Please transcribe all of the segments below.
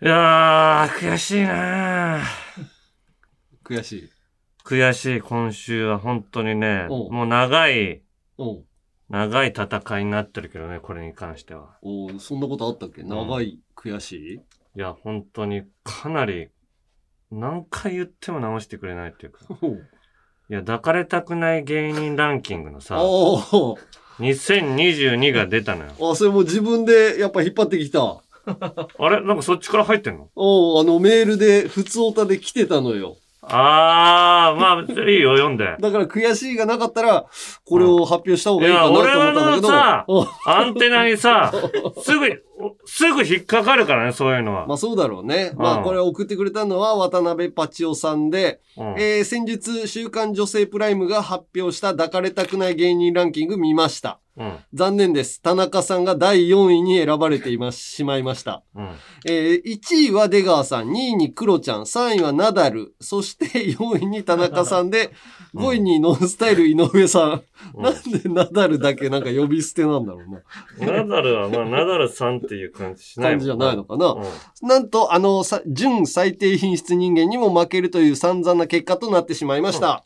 いやー、悔しいなー悔しい。悔しい、今週は本当にね、おうもう長い、おう長い戦いになってるけどね、これに関しては。おうそんなことあったっけ？長い、悔しい？いや、本当にかなり、何回言っても直してくれないっていうか。おういや、抱かれたくない芸人ランキングのさ、おう2022が出たのよ。あ、それもう自分でやっぱ引っ張ってきた。あれ？なんかそっちから入ってんの？おうあのメールで、普通オタで来てたのよ。あー、まあ、いいよ、読んで。だから悔しいがなかったら、これを発表した方がいいかなと思ったんだけど。いや俺のさアンテナにさ、すぐ、すぐ引っかかるからね、そういうのは。まあそうだろうね。まうんあこれを送ってくれたのは渡辺パチオさんで、うんえー先日週刊女性プライムが発表した抱かれたくない芸人ランキング見ました。うん。残念です。田中さんが第4位に選ばれています、しまいました。うん。えー1位は出川さん、2位にクロちゃん、3位はナダル、そして4位に田中さんで、5位にノンスタイル井上さん。うんなんでナダルだけなんか呼び捨てなんだろうな。ナダルは、まあ、ナダルさんっていう感じしない感じじゃないのかな。うんなんと、あの、さ準最低品質人間にも負けるという散々な結果となってしまいました。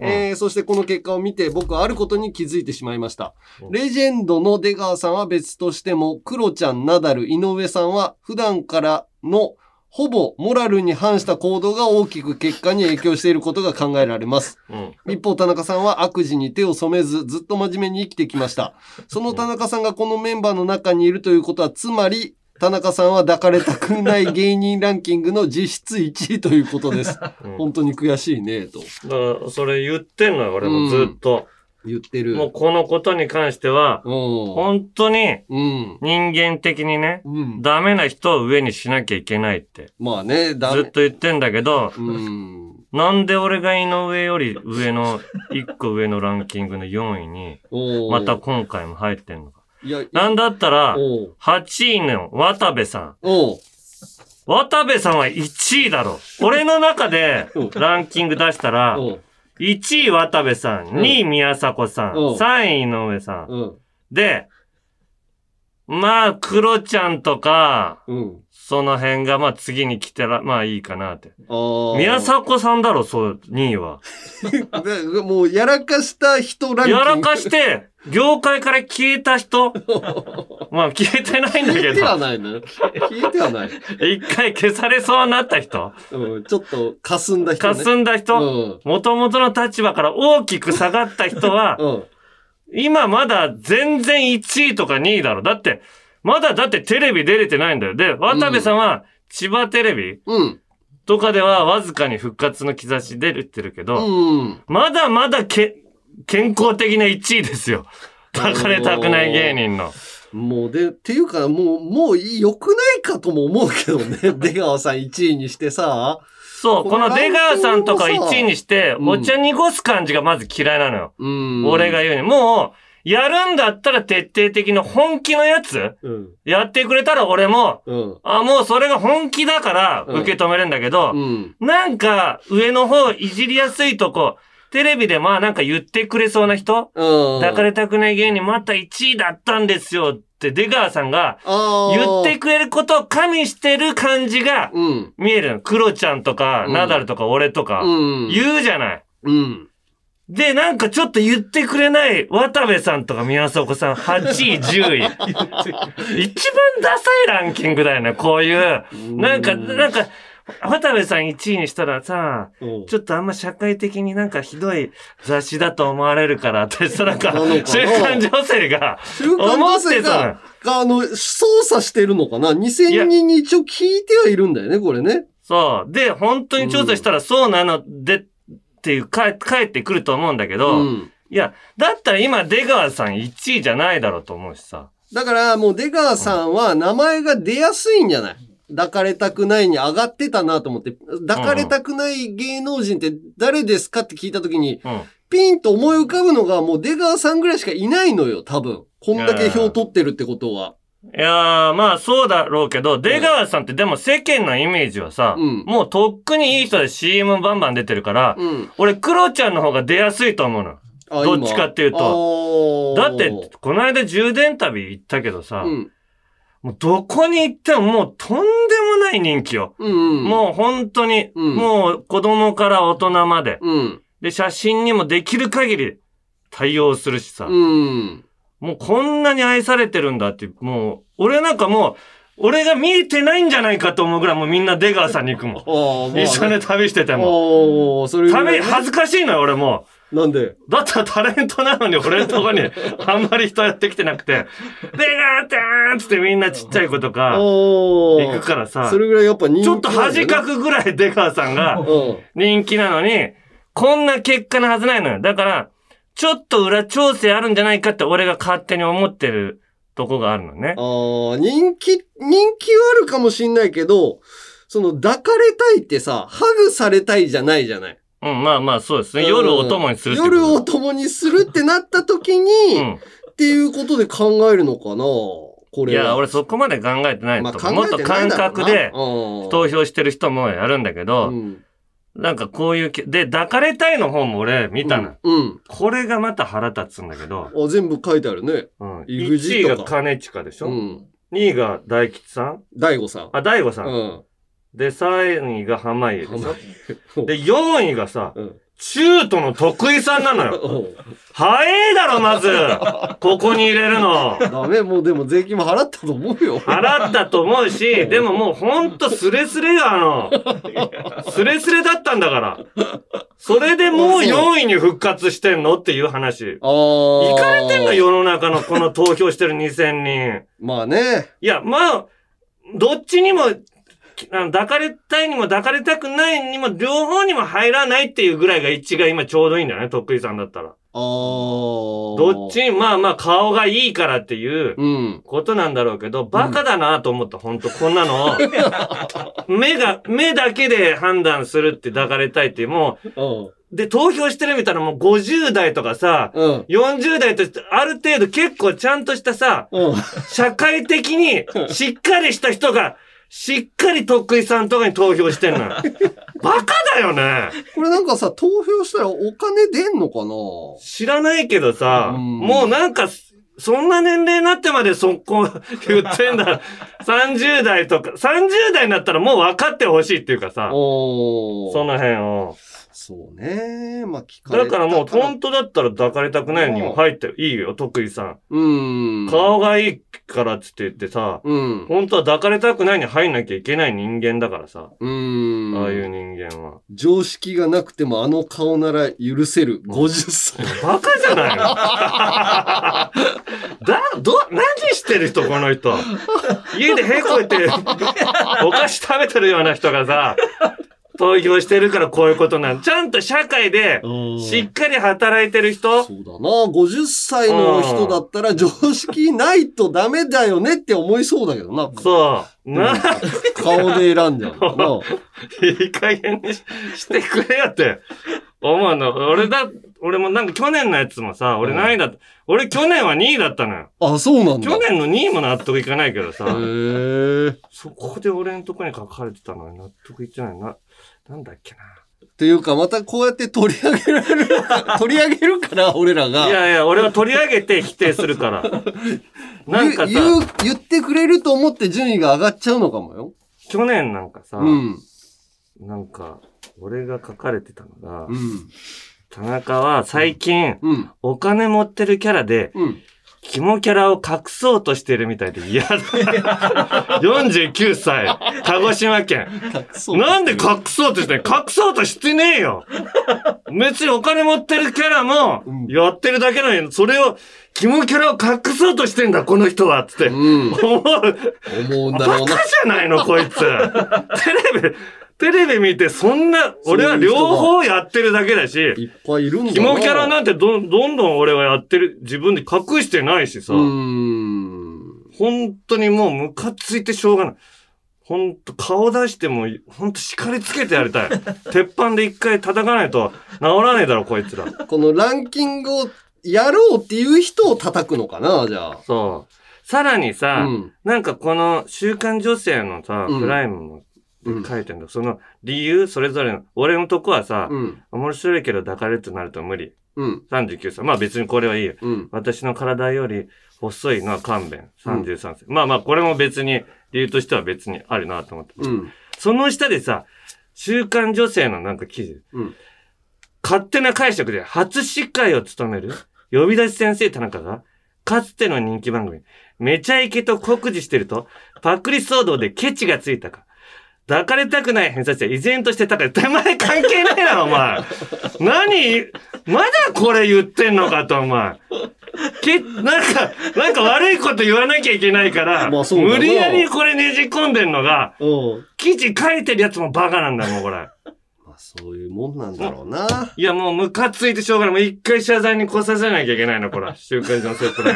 うんえーそしてこの結果を見て僕はあることに気づいてしまいました。うんレジェンドの出川さんは別としても、クロちゃん、ナダル、井上さんは普段からのほぼモラルに反した行動が大きく結果に影響していることが考えられます。うん。一方、田中さんは悪事に手を染めず、ずっと真面目に生きてきました。その田中さんがこのメンバーの中にいるということは、つまり、田中さんは抱かれたくない芸人ランキングの実質1位ということです。うん本当に悔しいね、とだから、それ言ってんのよ、俺もずっと。言ってる。もうこのことに関しては、うん。本当にうん。人間的にね、うん。ダメな人を上にしなきゃいけないって、まあね、だずっと言ってんだけど、うん。なんで俺が井上より上の、一個上のランキングの4位に、おーまた今回も入ってんのか。いや、なんだったら、おう8位の渡部さん。渡部さんは1位だろ。俺の中でうんランキング出したら、おう1位渡部さん、うん2位宮迫さん、うん3位井上さん。うん。で、まあ、クロちゃんとか、うん。その辺がまあ次に来たら、まあいいかなって。宮迫さんだろ、そう、2位は。で もう、やらかした人ランキング。やらかして、業界から消えた人 まあ消えてないんだけ消えてはど、ないのよ。消えてはない。一回消されそうになった人うん、ちょっと、霞んだ人、ね。霞んだ人うん。元々の立場から大きく下がった人は、うん。今まだ全然1位とか2位だろ。だって、まだだってテレビ出れてないんだよ。で、渡部さんは千葉テレビうん。とかではわずかに復活の兆し出てるけど、うん。まだまだけ健康的な1位ですよ。抱かれたくない芸人の。もう、で、っていうか、もう、もう良くないかとも思うけどね。出川さん1位にしてさ。そう、この出川さんとか1位にして、うんお茶濁す感じがまず嫌いなのよ。うん。俺が言うに。もう、やるんだったら徹底的な本気のやつうん。やってくれたら俺も、うん。あ、もうそれが本気だからうん受け止めるんだけど、うん。なんか上の方いじりやすいとこ、テレビでまあなんか言ってくれそうな人、うん。抱かれたくない芸人また1位だったんですよって出川さんが言ってくれることを加味してる感じがうん。見えるの。クロちゃんとか、うんナダルとか俺とかうん。言うじゃない。うん。で、なんかちょっと言ってくれない渡部さんとか宮迫さん8位、10位。一番ダサいランキングだよね、こういう。なんか、なんか、渡部さん1位にしたらさ、うんちょっとあんま社会的になんかひどい雑誌だと思われるから、ってさ、なんかなのか、な週刊女性が、思ってたあの、操作してるのかな ?2000 人に一応聞いてはいるんだよね、これね。そう。で、本当に調査したらそうなので、っていう、か帰ってくると思うんだけど、うん。いや、だったら今出川さん1位じゃないだろうと思うしさ。だからもう出川さんは名前が出やすいんじゃない？抱かれたくないに上がってたなと思って、抱かれたくない芸能人って誰ですかって聞いたときに、うん。ピンと思い浮かぶのがもう出川さんぐらいしかいないのよ、多分。こんだけ票取ってるってことは。いやー、まあそうだろうけど、出川さんってでも世間のイメージはさ、うんもうとっくにいい人で CM バンバン出てるから、うん。俺、クロちゃんの方が出やすいと思うの。あどっちかっていうと今だって、この間充電旅行ったけどさ、うん。もうどこに行ってももうとんでもなない人気よ。うんうん。もう本当に、うんもう子供から大人まで。うん。で、写真にもできる限り対応するしさ。うん。もうこんなに愛されてるんだって、もう、俺なんかもう、俺が見えてないんじゃないかと思うぐらいもうみんな出川さんに行くもん。一緒に旅してても。それ旅、恥ずかしいのよ、俺もなんで？う。だったらタレントなのに俺のとこに あんまり人やってきてなくて、出川ちゃんつってみんなちっちゃい子とか。行くからさそ、れぐらいやっぱ人気ちょっと恥かくぐらい出川さんがうん。人気なのに、こんな結果のはずないのよ。だから、ちょっと裏調整あるんじゃないかって俺が勝手に思ってるとこがあるのね。ああ、人気、人気はあるかもしんないけど、その抱かれたいってさ、ハグされたいじゃないじゃない。うん、まあまあそうですね。夜をお供にするってこと夜を共にするってなった時に、うん。っていうことで考えるのかなこれは。いや、俺そこまで考えてないとまあ。もっと感覚で投投票してる人もやるんだけど、うん。なんかこういうけ、で、抱かれたいの方も俺見たの。うん。これがまた腹立つんだけど、あ、全部書いてあるね。うん、EXIT 1位が兼近でしょ、うん。?2 位が大吉さん？大悟さん。あ、大悟さん。うん。で、3位が濱家でしょ？うんで、4位がさ、うん。中途の徳井さんなのよ。早いだろ、まず ここに入れるの。ダメ、もうでも税金も払ったと思うよ。払ったと思うし、でももうほんとスレスレよ、あの。スレスレだったんだから。それでもう4位に復活してんのっていう話。ああ。行かれてんの世の中のこの投票してる2000人。まあね。いや、まあ、どっちにも、抱かれたいにも抱かれたくないにも、両方にも入らないっていうぐらいが一が今ちょうどいいんだよね、徳井さんだったら。ああ。どっちに、まあまあ顔がいいからっていううん。ことなんだろうけど、バカだなと思った、ほんと、こんなのを。目が、目だけで判断するって抱かれたいってもうん。う、で、投票してるみたいなもう50代とかさ、うん。40代として、ある程度結構ちゃんとしたさ、うん。社会的にしっかりした人が、しっかり徳井さんとかに投票してんのよ。バカだよね。これなんかさ、投票したらお金出んのかな？知らないけどさ、うんもうなんか、そんな年齢になってまでそこ言ってんだ。30代とか、30代になったらもう分かってほしいっていうかさ、その辺を。そうね。まあ、聞かれただからもう本当だったら抱かれたくないにも入っていいよ、徳井さん。うん。顔がいいからって言ってさ、うん。本当は抱かれたくないに入んなきゃいけない人間だからさ、うん。ああいう人間は。常識がなくてもあの顔なら許せる50歳。バカじゃないの？だ、ど、何してる人この人？家でへこいて、お菓子食べてるような人がさ、投票してるからこういうことなんちゃんと社会で、しっかり働いてる人そうだな。50歳の人だったら常識ないとダメだよねって思いそうだけどな。そう。な、顔で選んじゃう。いい加減にししてくれよって思うの。俺だ、俺もなんか去年のやつもさ、俺何位だった、俺去年は2位だったのよ。あ、そうなんだ。去年の2位も納得いかないけどさ。へえ。そこで俺のとこに書かれてたのに納得いってないな。なんだっけっていうか、またこうやって取り上げられる、取り上げるから、俺らが。な。いやいや、俺は取り上げて否定するから。なんかさ、言う、言ってくれると思って順位が上がっちゃうのかもよ。去年なんかさ、うん。なんか、俺が書かれてたのが、うん。田中は最近、うん。お金持ってるキャラで、うん。キモキャラを隠そうとしてるみたいで嫌だ。49 歳、鹿児島県。なんで隠そうとしてん隠そうとしてねえよ別にお金持ってるキャラもうん、やってるだけなのに、それを、キモキャラを隠そうとしてんだ、この人はつって。うん。思う。思うんだバカじろうな。ゃないの、こいつ。テレビ、テレビ見て、そんな、俺は両方やってるだけだし、いっぱいいるんだな。キモキャラなんてどんどんどん俺はやってる、自分で隠してないしさ。本当にもうムカついてしょうがない。本当顔出しても、本当叱りつけてやりたい。鉄板で一回叩かないと治らねえだろ、こいつら。このランキングをやろうっていう人を叩くのかな、じゃあ。そう。さらにうさ、ん。なんかこの週刊女性のさ、うんプライムもうん。書いてんだ。その理由、それぞれの、俺のとこはさ、うん。面白いけど抱かれるとなると無理。うん。39歳。まあ別にこれはいいよ。うん。私の体より細いのは勘弁。33歳。まあまあこれも別に理由としては別にあるなと思って。うん。その下でさ、週刊女性のなんか記事、うん。勝手な解釈で初司会を務める呼び出し先生田中が、かつての人気番組、めちゃイケと酷似してると、パクリ騒動でケチがついたか。抱かれたくない偏差値は依然として高い。手前関係ないな、お前。何？まだこれ言ってんのかと、お前。け、なんか、なんか悪いこと言わなきゃいけないから、無理やりこれねじ込んでんのが、うん。記事書いてるやつもバカなんだもん、これ。まあそういうもんなんだろうな。いや、もうムカついてしょうがない。もう一回謝罪に来させなきゃいけないの、これ。週刊女性プライ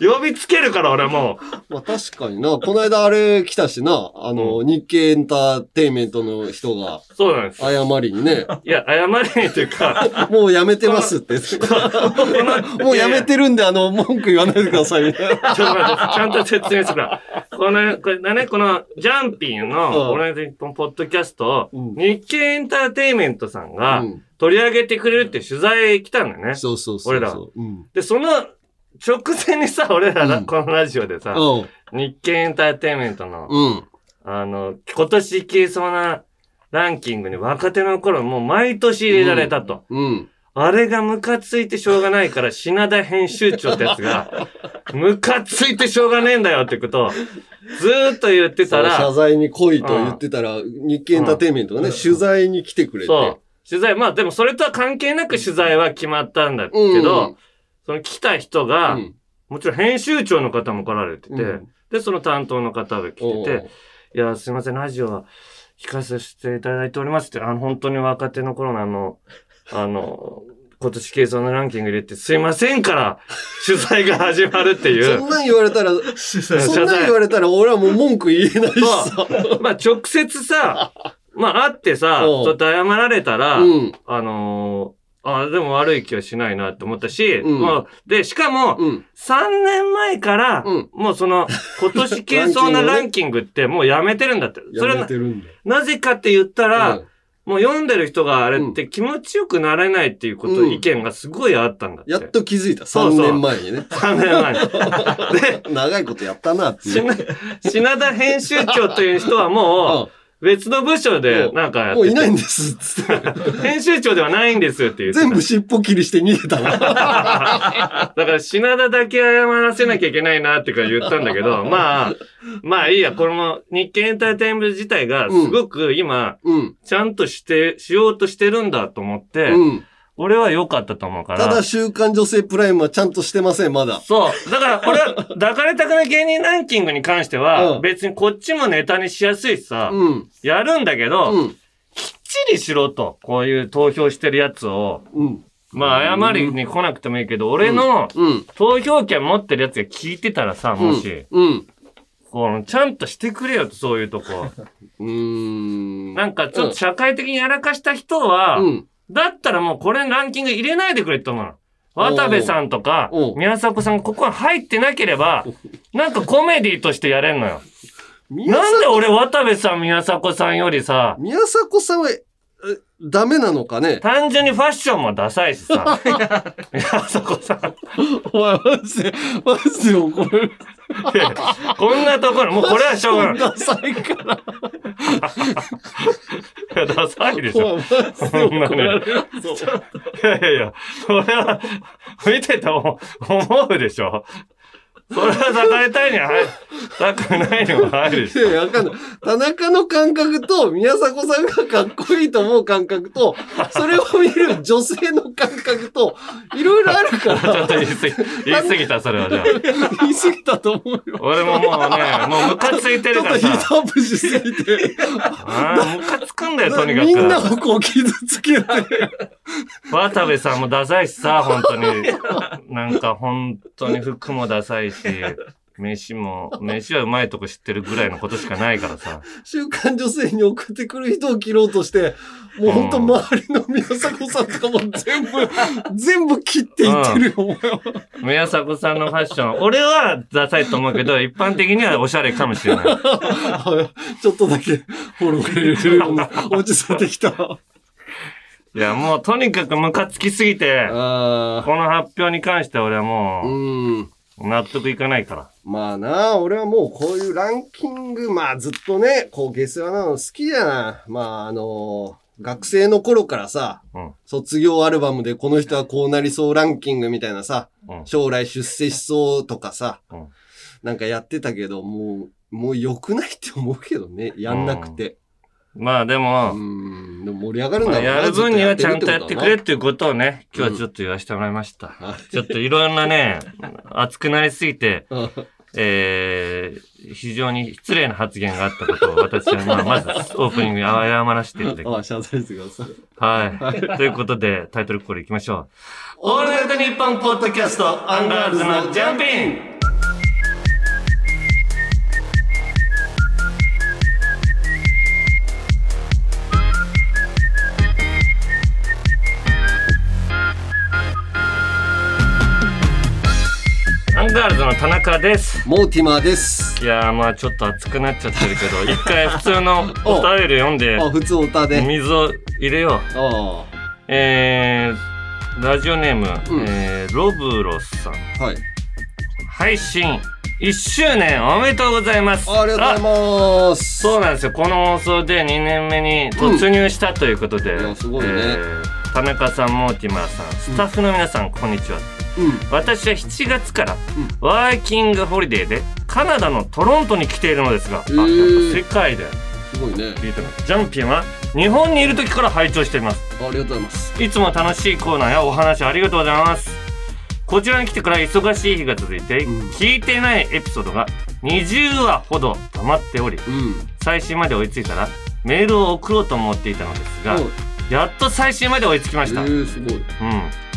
ム。呼びつけるから、俺もまあ確かにな。この間あれ来たしな。あの、日経エンターテイメントの人がう。そうなんです。謝りにね、いや、謝れにというか、もうやめてますって。もうやめてるんで、あの、文句言わないでくださいみたいな。ちょっと待って、ちゃんと説明するから。この、これね、この、ジャンピーうんの、俺のポッドキャストを、うん日経エンターテイメントさんがうん取り上げてくれるって取材来たんだよね。そうそうそう。俺らうん。で、その直前にさ、俺ら、うんこのラジオでさ、うん。日経エンターテイメントの、うん。あの、今年いけそうなランキングに若手の頃もう毎年入れられたと。うん。あれがムカついてしょうがないから、品田編集長ってやつが、ムカついてしょうがねえんだよってことを、ずーっと言ってたそう謝ら、罪に来いと言ってたら、日経エンターテイメントがね、取材に来てくれて。そう。取材、まあでもそれとは関係なく取材は決まったんだけど、その来た人うが、ん。もちろん編集長の方も来られてて、うんで、その担当の方が来てて、いや、すいません、ラジオは聞かせていただいておりますって、あの、本当に若手の頃のあの、あの、今年計算のランキング入れてすいませんから、取材が始まるっていう。そんなん言われたら、そんなん言われたら俺はもう文句言えないしさ。まあ、直接さ、まあ、会ってさ、うんちょっと謝られたら、うん。あのーあでも悪い気はしないなって思ったし、うんまあで、しかも、うん。3年前から、うんもうその、今年計算なランキングってもうやめてるんだって。それは やめてるんだよ。なぜかって言ったら、うんもう読んでる人があれって気持ちよくなれないっていうこと、うん意見がすごいあったんだって。やっと気づいた。3そうそう年前にね。3年前に。で、長いことやったなっていう。品品田編集長という人はもう、別の部署でなんかやっててもういないんです。つって編集長ではないんですって言ってた。全部尻尾切りして逃げたな。だから品田だけ謝らせなきゃいけないなってか言ったんだけど、まあ、まあいいや、これも日経エンターテインメント自体がすごく今、うん。ちゃんとして、しようとしてるんだと思って、うん。俺は良かったと思うから。ただ、週刊女性プライムはちゃんとしてません、まだ。そう。だから、俺は、抱かれたくない芸人ランキングに関しては、うん別にこっちもネタにしやすいしさ、うん。やるんだけど、うん。きっちりしろと。こういう投票してるやつを。うん。まあ、謝りに来なくてもいいけど、俺のうん。投票権持ってるやつが聞いてたらさ、もし、うん。このちゃんとしてくれよと、そういうとこ。うーん。なんか、ちょっと社会的にやらかした人は、うん。だったらもうこれランキング入れないでくれって思うの。渡部さんとか宮迫さん、ここに入ってなければ、なんかコメディとしてやれんのよ。宮なんで迫俺渡部さん、宮迫さんよりさ、宮迫さんは、えダメなのかね？単純にファッションもダサいしさ。宮迫さん。お前、マジで、マジで怒る。こんなところ、もうこれはしょうがない。ダサいから。いやダサいでしょ。お前、マジで怒られるぞ。いやいやいや、それは、見てても思うでしょ。それは抱かれたいには入たくないにも入るでしいやわかんない。田中の感覚と、宮迫さんがかっこいいと思う感覚と、それを見る女性の感覚と、いろいろあるかょ。ちょっら、と言い過ぎ、言い過ぎた、それはじゃあ。言い過ぎたと思うよ。俺ももうね、もうムカついてちょっとヒるからさ。ートアップしすぎて、ああ、ムカつくんだよ、とにかみんなく。をこう傷つけて、渡部さんもダサいしさ、本当に。なんか本当に服もダサいし、飯も、飯はうまいとこ知ってるぐらいのことしかないからさ。週刊女性に送ってくる人を切ろうとして、もうほんと周りの宮迫さんとかも全部、全部切っていってるよ、お前は。宮迫さんのファッション、俺はダサいと思うけど、一般的にはおしゃれかもしれない。ちょっとだけフォローくれるような落ち着いてきた。いや、もうとにかくムカつきすぎて、あこの発表に関しては俺はあ。うもん。う納得いかないから。まあな、俺はもうこういうランキング、まあずっとね、こう下世話なの好きやな。まああの学生の頃からさ、うん卒業アルバムでこの人はこうなりそうランキングみたいなさ、うん将来出世しそうとかさ、うんなんかやってたけど、もう、もう良くないって思うけどね、やんなくて。まあでうも、ん、でも盛り上がるんまあだろうな。やる分にはちゃんとやってくれっずていうことをね、今日はちょっと言わせてもらいました。あちょっといろんなね、熱くなりすぎて、えー、非常に失礼な発言があったことを私は、まあ、まずオープニングに謝らせていただきと。まあ、謝罪してください。す。はい。ということで、タイトルコールいきましょう。オールナイトニッポンポッドキャスト、アンガールズのジャンピンアンガールズの田中です。モーティマーです。いやーまあちょっと熱くなっちゃってるけど、一回普通のお便り読んで、あ、普通オタで。水を入れよう。あえー、ラジオネーム、うんえー、ロブロスさん。あ、はい。配信1周年おめでとうございます。ありがとうございます。そうなんですよ。この放送で2年目に突入したということで、いやすごいねー田中さん、モーティマーさん、スタッフの皆さん、こんにちは。うん。私は7月からんワーキングホリデーでカナダのトロントに来ているのですが、あ、やっぱ世界ですごいね。聞いてます。ジャンピンは日本にいる時から拝聴しています。ありがとうございます。いつも楽しいコーナーやお話ありがとうございます。こちらに来てから忙しい日が続いて、うん聞いてないエピソードが20話ほど溜まっており、うん。最新まで追いついたらメールを送ろうと思っていたのですが、はいやっと最新まで追いつきました。えー、すごい。うん。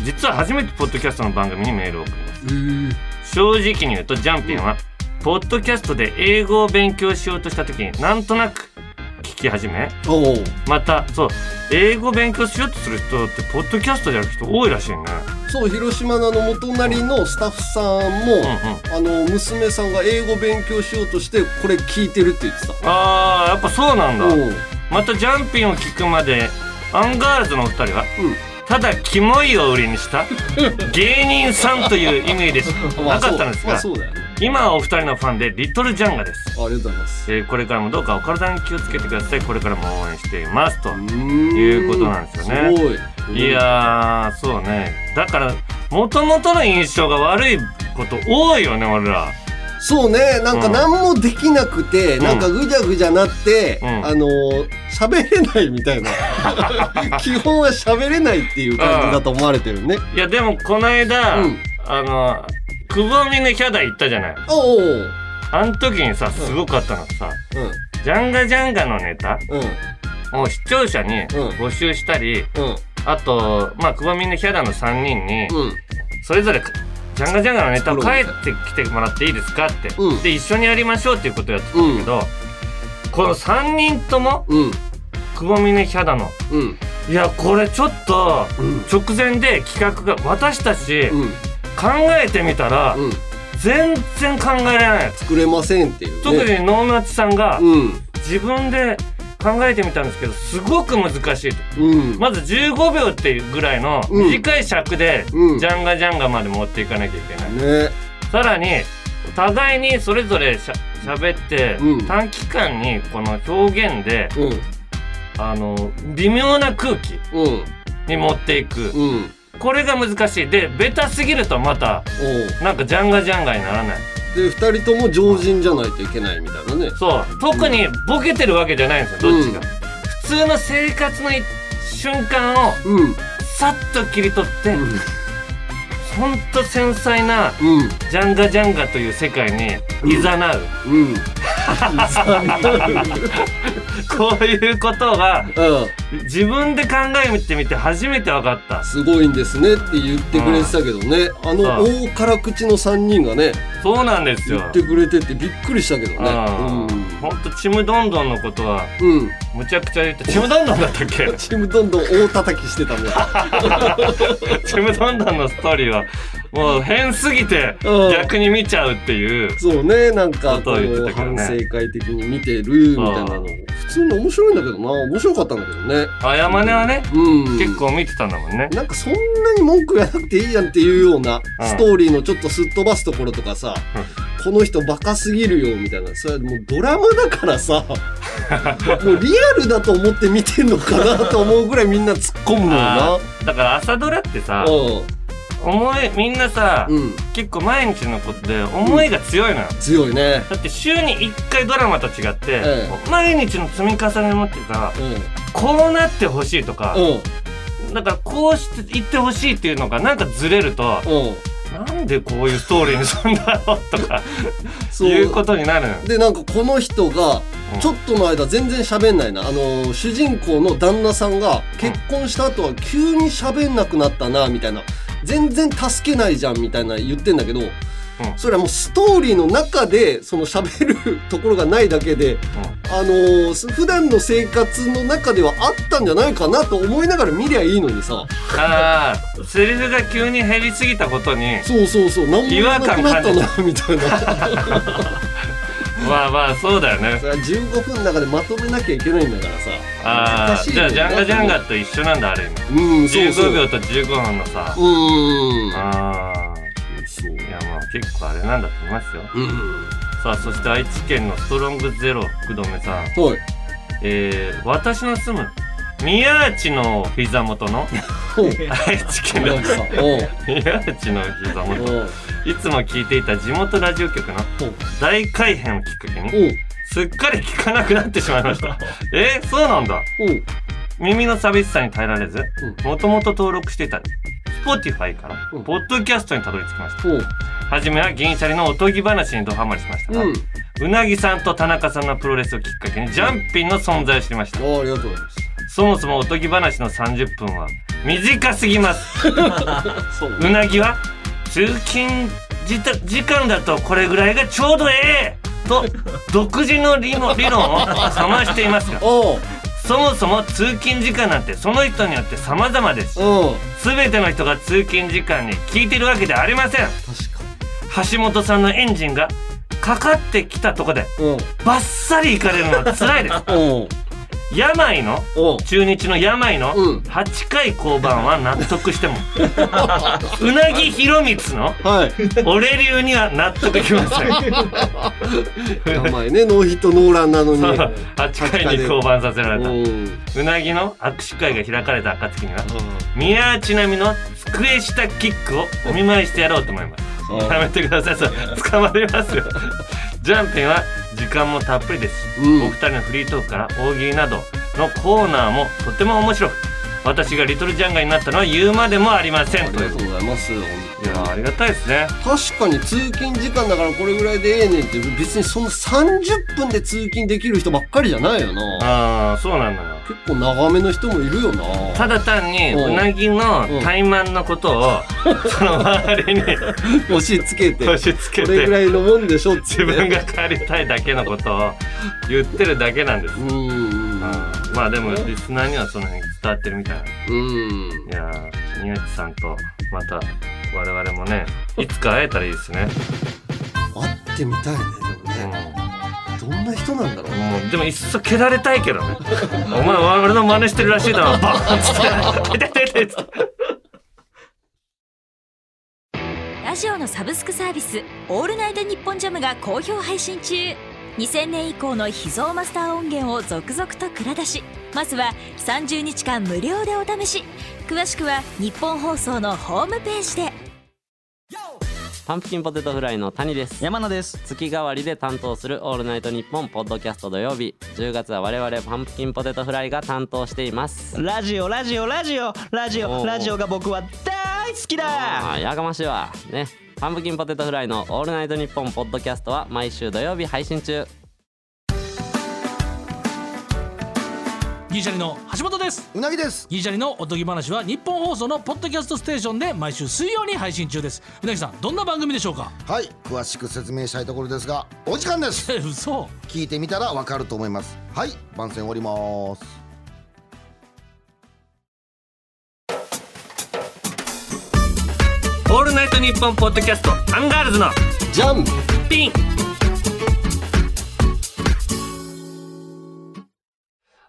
実は初めてポッドキャストの番組にメールを送ります。えー、正直に言うと、ジャンピンは、ポッドキャストで英語を勉強しようとした時になんとなく聞き始め、おお。また、そう、英語勉強しようとする人って、ポッドキャストでやる人多いらしいね。そう、広島のあの、元なりのスタッフさんも、うんうん。あの、娘さんが英語勉強しようとして、これ聞いてるって言ってた。あー、やっぱそうなんだ。また、ジャンピンを聞くまで、アンガールズのお二人は、うん。ただ、キモいを売りにした、芸人さんという意味でしかなかったんですが。今はお二人のファンで、リトルジャンガです。ありがとうございます。えーこれからもどうかお体に気をつけてください。これからも応援しています。と。いうことなんですよねすごい。いやー、そうね。だから、もともとの印象が悪いこと多いよね、俺ら。そうね、なんかうん何もできなくて、んなんかぐじゃぐじゃなって、うんあのー、喋れないみたいな。基本は喋れないっていう感じだと思われてるね。いや、でも、この間、うんあの、くぼみのヒャダ行ったじゃない。おおうん。あの時にさ、すごかったのがさ、ジャンガジャンガのネタうん。を視聴者にん募集したり、うん。あと、まあ、くぼみのヒャダの3人に、うん。それぞれ、ジャンガジャンガのネタを帰ってきてもらっていいですかって。うんで、一緒にやりましょうっていうことをやってたんだけど、この3人とも、うん。くぼみのヒャダの、うん。いや、これちょっと、うん。直前で企画が、私たち、うん。考えてみたら、うん。全然考えられない。作れませんっていう、ね。特に能町さんが、うん。自分で考えてみたんですけど、すごく難しいと。うん。まず15秒っていうぐらいのうん短い尺で、うんジャンガジャンガまで持っていかなきゃいけない。ね。さらに、互いにそれぞれしゃ喋って、うん短期間にこの表現で、うん。あの、微妙な空気うん。に持っていく。うん。これが難しい。で、ベタすぎるとまた、なんかジャンガジャンガにならない。で、二人とも常人じゃないといけないみたいなね。そう。特にボケてるわけじゃないんですよ、どっちが。普通の生活のい瞬間をうん。さっと切り取って、うん。ほんと繊細なうん。ジャンガジャンガという世界に誘う。うん。こういうことがうん。自分で考えてみて初めて分かった。すごいんですねって言ってくれてたけどね。あのう大辛口の3人がね、そうなんですよ。言ってくれててびっくりしたけどね。ほんとちむどんどんのことはうん。うん。むちゃくちゃ言って、ちむどんどんだったっけ？チームどんどん大叩きしてたね。ちむどんどんのストーリーはもう変すぎてうん逆に見ちゃうっていう。そうね、なんかことを言ってたけどね反省会的に見てるみたいなの。普通に面白いんだけどな。面白かったんだけどね。あやまねはね、うん。結構見てたんだもんね。なんかそんなに文句言わなくていいやんっていうようなうんストーリーのちょっとすっ飛ばすところとかさ、この人バカすぎるよ、みたいな。それもうドラマだからさ、もうリアルだと思って見てんのかなと思うぐらいみんな突っ込むのよな。だから朝ドラってさ、思い、みんなさ、うん。うん。結構毎日のことで思いが強いのよ。強いね。だって週に1回ドラマと違って、え毎日の積み重ねを持ってさ、こうなってほしいとかう、ん。うん。だからこうして言ってほしいっていうのがなんかずれると、うん。なんでこういうストーリーにするんだろうとか、そういうことになる。で、なんかこの人がう、んちょっとの間全然喋んないな。あの、主人公の旦那さんが結婚した後は急に喋んなくなったな、みたいな。全然助けないじゃん、みたいな言ってんだけど、それはもうストーリーの中で、その喋るところがないだけで、あのーす普段の生活の中ではあったんじゃないかなと思いながら見りゃいいのにさ。ああ、セリフが急に減りすぎたことに、そうそうそう、なんも違和なくなったな、みたいな。まあまあそうだよねそ。れは15分の中でまとめなきゃいけないんだからさ。ああ、じゃあジャンガジャンガと一緒なんだ、ある意味。うん、そうそう。15秒と15分のさ。うーん。ああ、そういやまあ結構あれなんだと思いますよ。うん。さあ、そして愛知県のストロングゼロ福留さん。はい。えー、私の住む宮内の膝元の？愛知県の 宮内の膝元いつも聞いていた地元ラジオ局の大改編をきっかけにすっかり聞かなくなってしまいました。えー、そうなんだ。耳の寂しさに耐えられずうもともと登録していた Spotify からうん。ポッドキャストにたどり着きました。おうはじめは銀シャリのおとぎ話にドハマりしましたが、うん。うなぎさんと田中さんのプロレスをきっかけにジャンピンの存在を知りました。あありがとうございます。そもそもおとぎ話の30分は短すぎます。うなぎは通勤時た時間だとこれぐらいがちょうどええ。と 独自の理論を 冷ましていますがそもそも通勤時間なんてその人によって様々です。しう。ん。全ての人が通勤時間に聞いてるわけではありません。橋本さんのエンジンがかかってきたとこで。バッサリ行かれるのは辛いです 病の中日の病のうん。8回降板は納得しても。うなぎ弘光のはい。俺流には納得いきません。名前ね、ノーヒットノーランなのに。8回に降板させられた。うなぎの握手会が開かれた暁には宮内並みの机下キックをお見舞いしてやろうと思います。やめてください。捕まりますよ。ジャンピンは時間もたっぷりです。し、うん。お二人のフリートークから大喜利などのコーナーもとても面白く私がリトルジャンガになったのは言うまでもありませんありがというございます。いやありがたいですね確かに通勤時間だからこれぐらいでええねんって別にその30分で通勤できる人ばっかりじゃないよな。ああそうなのよ結構長めの人もいるよな。ただ単にうんうなぎの怠慢のことをその周りに 押し付けて。押し付けこれぐてらいのもんでしょっつって。自分が帰りたいだけのことを言ってるだけなんです、うんうんうんまあでもリスナーにはその辺伝わってるみたいな。うん。いやー宮内さんとまた我々もねいつか会えたらいいですね、会ってみたいね、でもね。どんな人なんだろう。うん、もうでもいっそ蹴られたいけどね。お前俺の真似してるらしいだろバーンっつって「痛い痛い痛い」っつって。ラジオのサブスクサービス「オールナイトニッポンジャム」が好評配信中2000年以降の秘蔵マスター音源を続々と蔵出しまずは30日間無料でお試し。詳しくはニッポン放送のホームページで。パンプキンポテトフライの谷です。山名です。月替わりで担当する「オールナイトニッポン」ポッドキャスト土曜日。10月は我々パンプキンポテトフライが担当しています。ラジオラジオラジオラジオラジオが僕は大好きだ。やかましいわ。ねパンプキンポテトフライの「オールナイトニッポン」ポッドキャストは毎週土曜日配信中。ギリシャリの橋本です。うなぎです。ギリシャリのおとぎ話は日本放送のポッドキャストステーションで毎週水曜に配信中です。うなぎさんどんな番組でしょうか？はい。詳しく説明したいところですがお時間です。え嘘。聞いてみたらわかると思います。はい。番宣終わりますナイトニッポン」ポッドキャストアンガールズのじゃんピン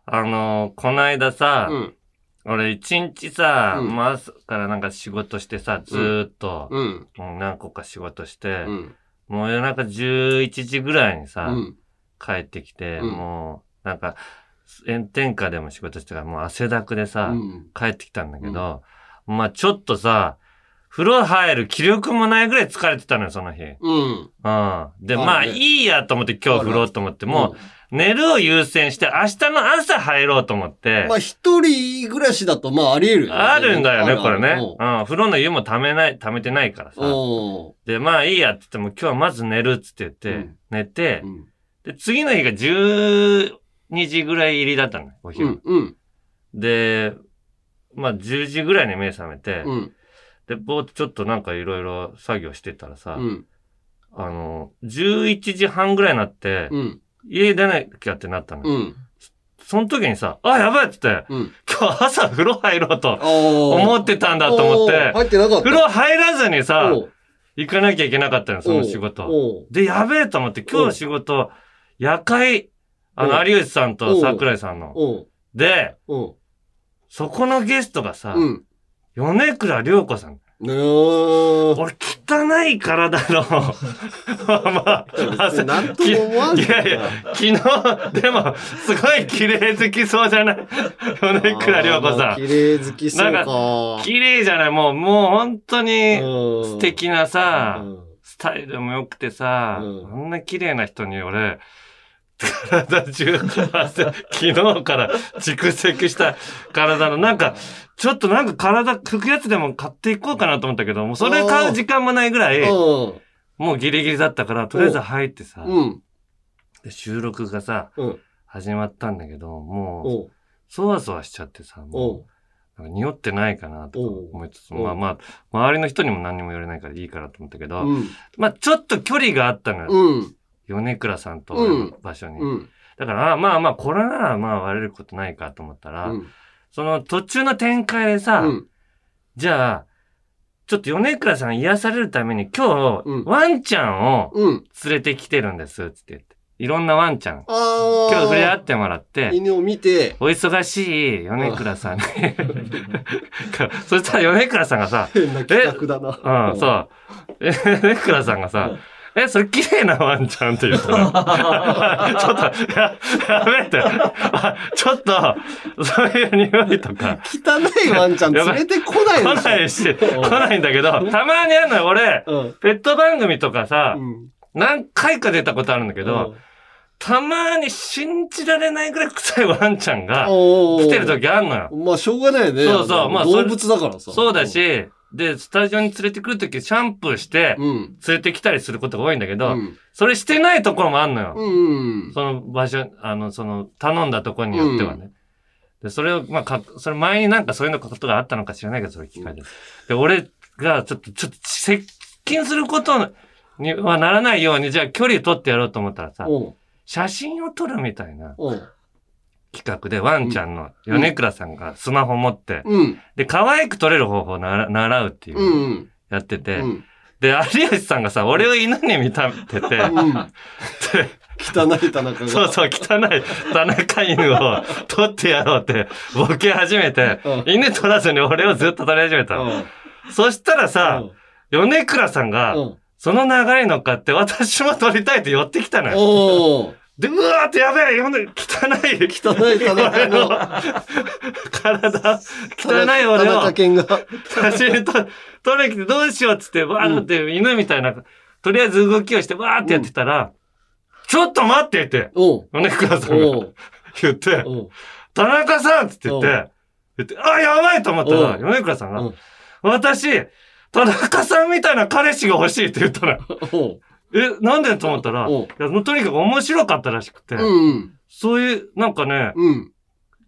あのー、こないださ、うん。俺一日さ、うんまあ朝からなんか仕事してさ、ずーっと、うん。もう何個か仕事して、うん。もう夜中11時ぐらいにさ、うん。帰ってきて、うんもう、なんか、炎天下でも仕事してから、もう汗だくでさ、うん。帰ってきたんだけど、まあちょっとさ、風呂入る気力もないぐらい疲れてたのよ、その日。うん。うん。で、まあいいやと思って今日風呂と思って、もう寝るを優先して明日の朝入ろうと思って、まあ一人暮らしだとまああり得るよね。あるんだよね、これね。うん。風呂の湯も溜めない、溜めてないからさ。おで、まあいいやって言っても今日はまず寝るっつって言って、うん寝てう、ん。で、次の日が12時ぐらい入りだったのよ、お昼。うん。うん。で、まあ10時ぐらいに目覚めて、うん。で、ぼーっとちょっとなんかいろいろ作業してたらさ、うん。あの、11時半ぐらいになって、うん。家出なきゃってなったのよ。うん。その時にさ、あ、やばいっつって、うん。今日朝風呂入ろうと思思ってたんだと思って、入ってなかった。風呂入らずにさ、おう行かなきゃいけなかったの、その仕事。おうで、やべえと思って、今日仕事、夜会、あの、うん有吉さんと桜井さんの。おうで、おうそこのゲストがさ、うん。米倉涼子さん。俺、汚い体の、まあ、なんとも思わんい。やいや、昨日、でも、すごい綺麗好きそうじゃない？米倉涼子さ綺麗好きそうなんか。綺麗じゃない。もう、もう本当にうん。素敵なさ、うん。スタイルも良くてさ、うん。あんな綺麗な人に俺、体中汗、昨日から蓄積した体の、なんか、ちょっとなんか体拭くやつでも買っていこうかなと思ったけど、もうそれ買う時間もないぐらい、うん。もうギリギリだったから、とりあえず入ってさ、うん。で収録がさ、うん。始まったんだけど、もう、そわそわしちゃってさ、おもうう、なんか匂ってないかなとか思いつつ、まあまあ、周りの人にも何にも言われないからいいかなと思ったけど、うん。まあちょっと距離があったのよ。うん。米倉さんと場所に。うん。だから、あまあまあ、これならまあ割れることないかと思ったら、うん。その途中の展開でさ、うん。じゃあ、ちょっと米倉さん癒されるために今日、うんワンちゃんをうん。連れてきてるんです、つって言って。いろんなワンちゃん。ああ。今日触れ合ってもらって、犬を見て、お忙しい米倉さんに。そしたら米倉さんがさ、変な企画だな。うん、そう。え 米倉さんがさ、え、それ綺麗なワンちゃんって言ったの？ちょっと、や、やべえって。あちょっと、そういう匂いとか。汚いワンちゃん連れてこない来でしょ。ないし、来ないんだけど、たまにあるのよ、俺、うん。ペット番組とかさ、うん。何回か出たことあるんだけど、たまに信じられないぐらい臭いワンちゃんが来来てる時あんのよ。まあ、しょうがないよね。そうそうまあ動物だからさ。そうだし、で、スタジオに連れてくるときシャンプーして、うん。連れてきたりすることが多いんだけど、うん。それしてないところもあんのよ。うん。その場所、あの、その、頼んだところによってはね。で、それを、まあ、か、それ前になんかそういうのことがあったのか知らないけど、そういう機会です。で、俺がちょっと、ちょっと接近することにはならないように、じゃあ距離を取ってやろうと思ったらさ、写真を撮るみたいな企画で、ワンちゃんの米倉さんがスマホ持って、うん。で、可愛く撮れる方法をなら習うっていうう、ん。やってて、うん。で、有吉さんがさ、俺を犬に見立てて、汚い田中が。そうそう、汚い田中犬を取ってやろうって、ボケ始めて、うん犬取らずに俺をずっと取り始めた。そしたらさ、米倉さんが、うん。その流れに乗っかって、私も取りたいって寄ってきたのよ。で、うわーってやべえ、米汚い、汚い田中俺の。の。体、汚い田俺を。写真と撮りに来てどうしようっつって、わーって犬みたいな、とりあえず動きをして、わーってやってたら、ちょっと待ってって、米倉さんが言って、田中さんっつって言っうて、言って、あ、やばいと思ったら、うん。米倉さんがうん、私、田中さんみたいな彼氏が欲しいって言ったのよ。おうえ、なんでと思ったら、うんいやもうとにかく面白かったらしくて、うん。そういう、なんかね、うん。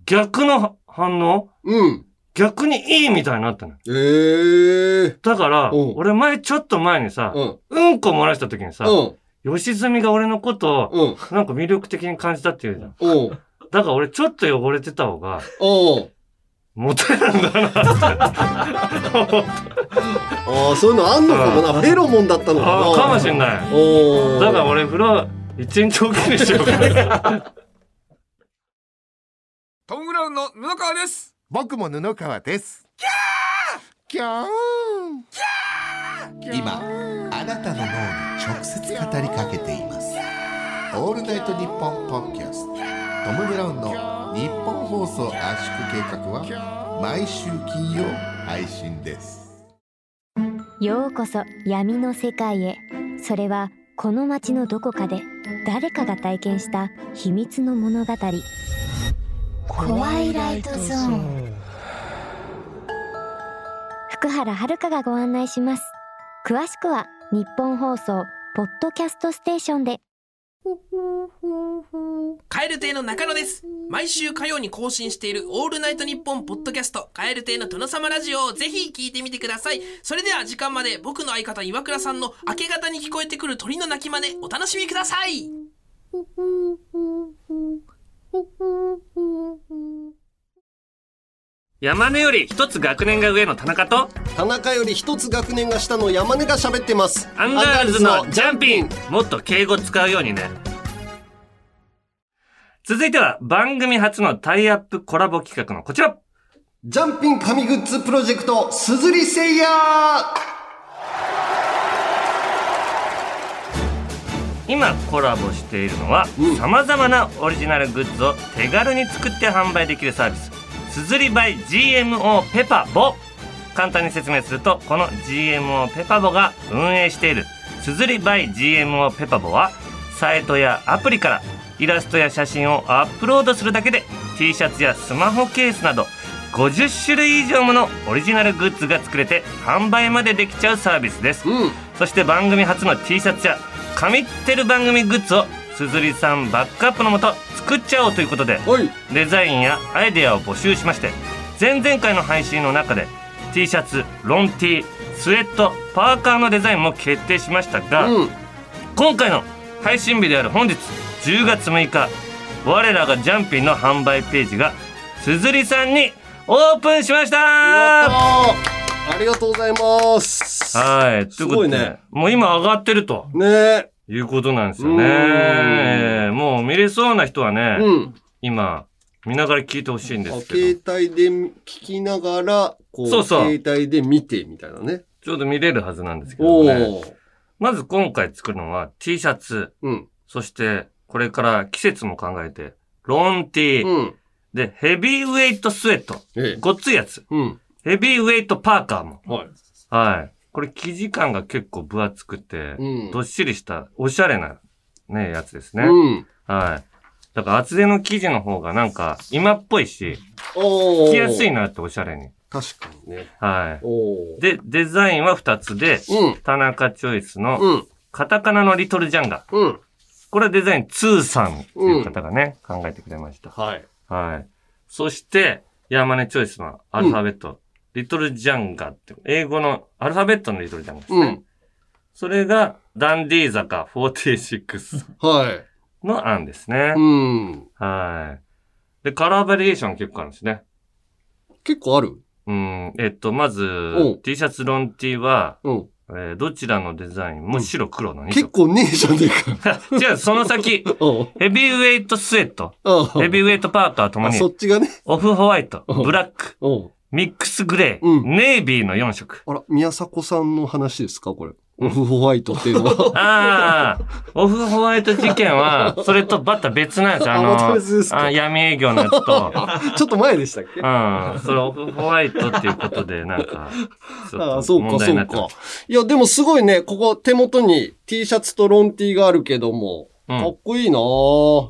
逆の反応？うん。逆にいいみたいになったのよ。ええ。だから、うん俺前、ちょっと前にさ、うん。うんこ漏らした時にさ、うん。吉住が俺のことを、うん。なんか魅力的に感じたって言うじゃん。だから俺ちょっと汚れてた方が、モテるんだなって。ああ、そういうのあんのかもな。フェロモンだったのかな。あかもしんない。おお。だから俺風呂一日おきにしようかな。トム・ブラウンの布川です僕も布川ですキャーキャー今あなたの脳に直接語りかけています「オールナイトニッポン」ポッドキャストトム・ブラウンの日本放送圧縮計画は毎週金曜配信です。ようこそ闇の世界へ。それはこの街のどこかで誰かが体験した秘密の物語。ホワイライトゾーン。福原遥がご案内します。詳しくは日本放送ポッドキャストステーションでカエル亭の中野です。毎週火曜に更新しているオールナイトニッポンポッドキャスト、カエル亭の殿様ラジオをぜひ聞いてみてください。それでは時間まで僕の相方岩倉さんの明け方に聞こえてくる鳥の鳴き真似お楽しみください。山根より一つ学年が上の田中と田中より一つ学年が下の山根が喋ってます。アンガールズのジャンピン。もっと敬語使うようにね。続いては番組初のタイアップコラボ企画のこちら。ジャンピン神グッズプロジェクトすずりせいや今コラボしているのはさまざまなオリジナルグッズを手軽に作って販売できるサービスすずり by GMO ペパボ簡単に説明するとこの GMO ペパボが運営しているすずり by GMO ペパボはサイトやアプリからイラストや写真をアップロードするだけで T シャツやスマホケースなど50種類以上ものオリジナルグッズが作れて販売までできちゃうサービスです、そして番組初の T シャツや神ってる番組グッズをすずりさんバックアップのもと作っちゃおうということでデザインやアイデアを募集しまして前々回の配信の中で T シャツロン T スウェットパーカーのデザインも決定しましたが、今回の配信日である本日10月6日我らがジャンピンの販売ページがすずりさんにオープンしました。ありがとうございます。はい。すごいね。もう今上がってると。ねいうことなんですよね。もう見れそうな人はね、うん。今、見ながら聞いてほしいんであすけど、携帯で聞きながらこうそうそう。携帯で見てみたいなね。ちょうど見れるはずなんですけどね。まず今回作るのは T シャツ、うん。そしてこれから季節も考えて、ロン T、うん。で、ヘビーウェイトスウェット、ええ。ごっついやつ、うん。ヘビーウェイトパーカーも。はい。はい。これ生地感が結構分厚くて、うんどっしりしたおしゃれなね、やつですね。うんはい。だから厚手の生地の方がなんか今っぽいし、おー着やすいなっておしゃれに。確かにねはい。おーで、デザインは2つで、うん田中チョイスの、うんカタカナのリトルジャンガ。うんこれはデザイン2さんっていう方がね、考えてくれました。はいはい。そして、山根チョイスのアルファベット、リトルジャンガって、英語のアルファベットのリトルジャンガですね。うん。それが、ダンディー坂46はい。の案ですね。うん。はい。で、カラーバリエーション結構あるんですね。結構ある？うん。えっと、まずう、T シャツロン T は、うん。えーどちらのデザインも白黒の2結構ねえじゃねえか。違う、その先、ヘビーウェイトスウェット、うん。ヘビーウェイトパーカーともに。あそ、っちがね。オフホワイト、ブラック、うんミックスグレー、うん。ネイビーの4色。あら宮迫さんの話ですかこれ。オフホワイトっていうのは。ああ、オフホワイト事件は、それとバッタ別なんですよ。ああまたの、別ですか。あ闇営業のやつと、ちょっと前でしたっけ？うん、それオフホワイトっていうことで、なんか、ちょっとああそうか、問題そうかになってます。。いや、でもすごいね、ここ手元に T シャツとロン T があるけども、うん。かっこいいなぁ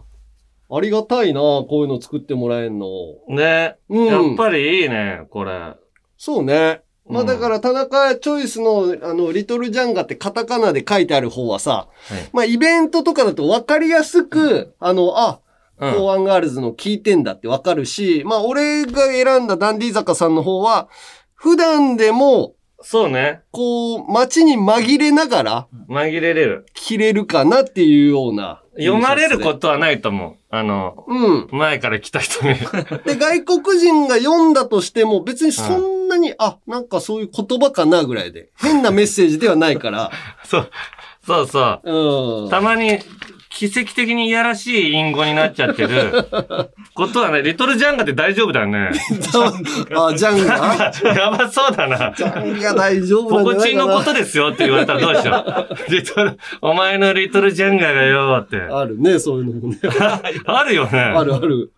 ありがたいなぁこういうの作ってもらえんの。ね、うんやっぱりいいね、これ。そうね。まあうんだから田中チョイスのあの、リトルジャンガってカタカナで書いてある方はさ、はいまあイベントとかだと分かりやすく、あの、あ、うんコーアンガールズの聞いてんだって分かるし、まあ俺が選んだダンディ坂さんの方は、普段でも、そうね。こう、街に紛れながら紛れれる。着れるかなっていうような。読まれることはないと思う。あの、うん。前から来た人に。で、外国人が読んだとしても、別にそんなに、あ、なんかそういう言葉かなぐらいで。変なメッセージではないから。そう、そうそう。うん。たまに、奇跡的にいやらしい隠語になっちゃってる ことはね、リトルジャンガって大丈夫だよね。あ、ジャンガ？やばそうだな。ジャンガ大丈夫なんじゃないかなポコチンのことですよって言われたらどうしよう。リトル、お前のリトルジャンガがよって。あるね、そういうのもね。あるよね。あるある。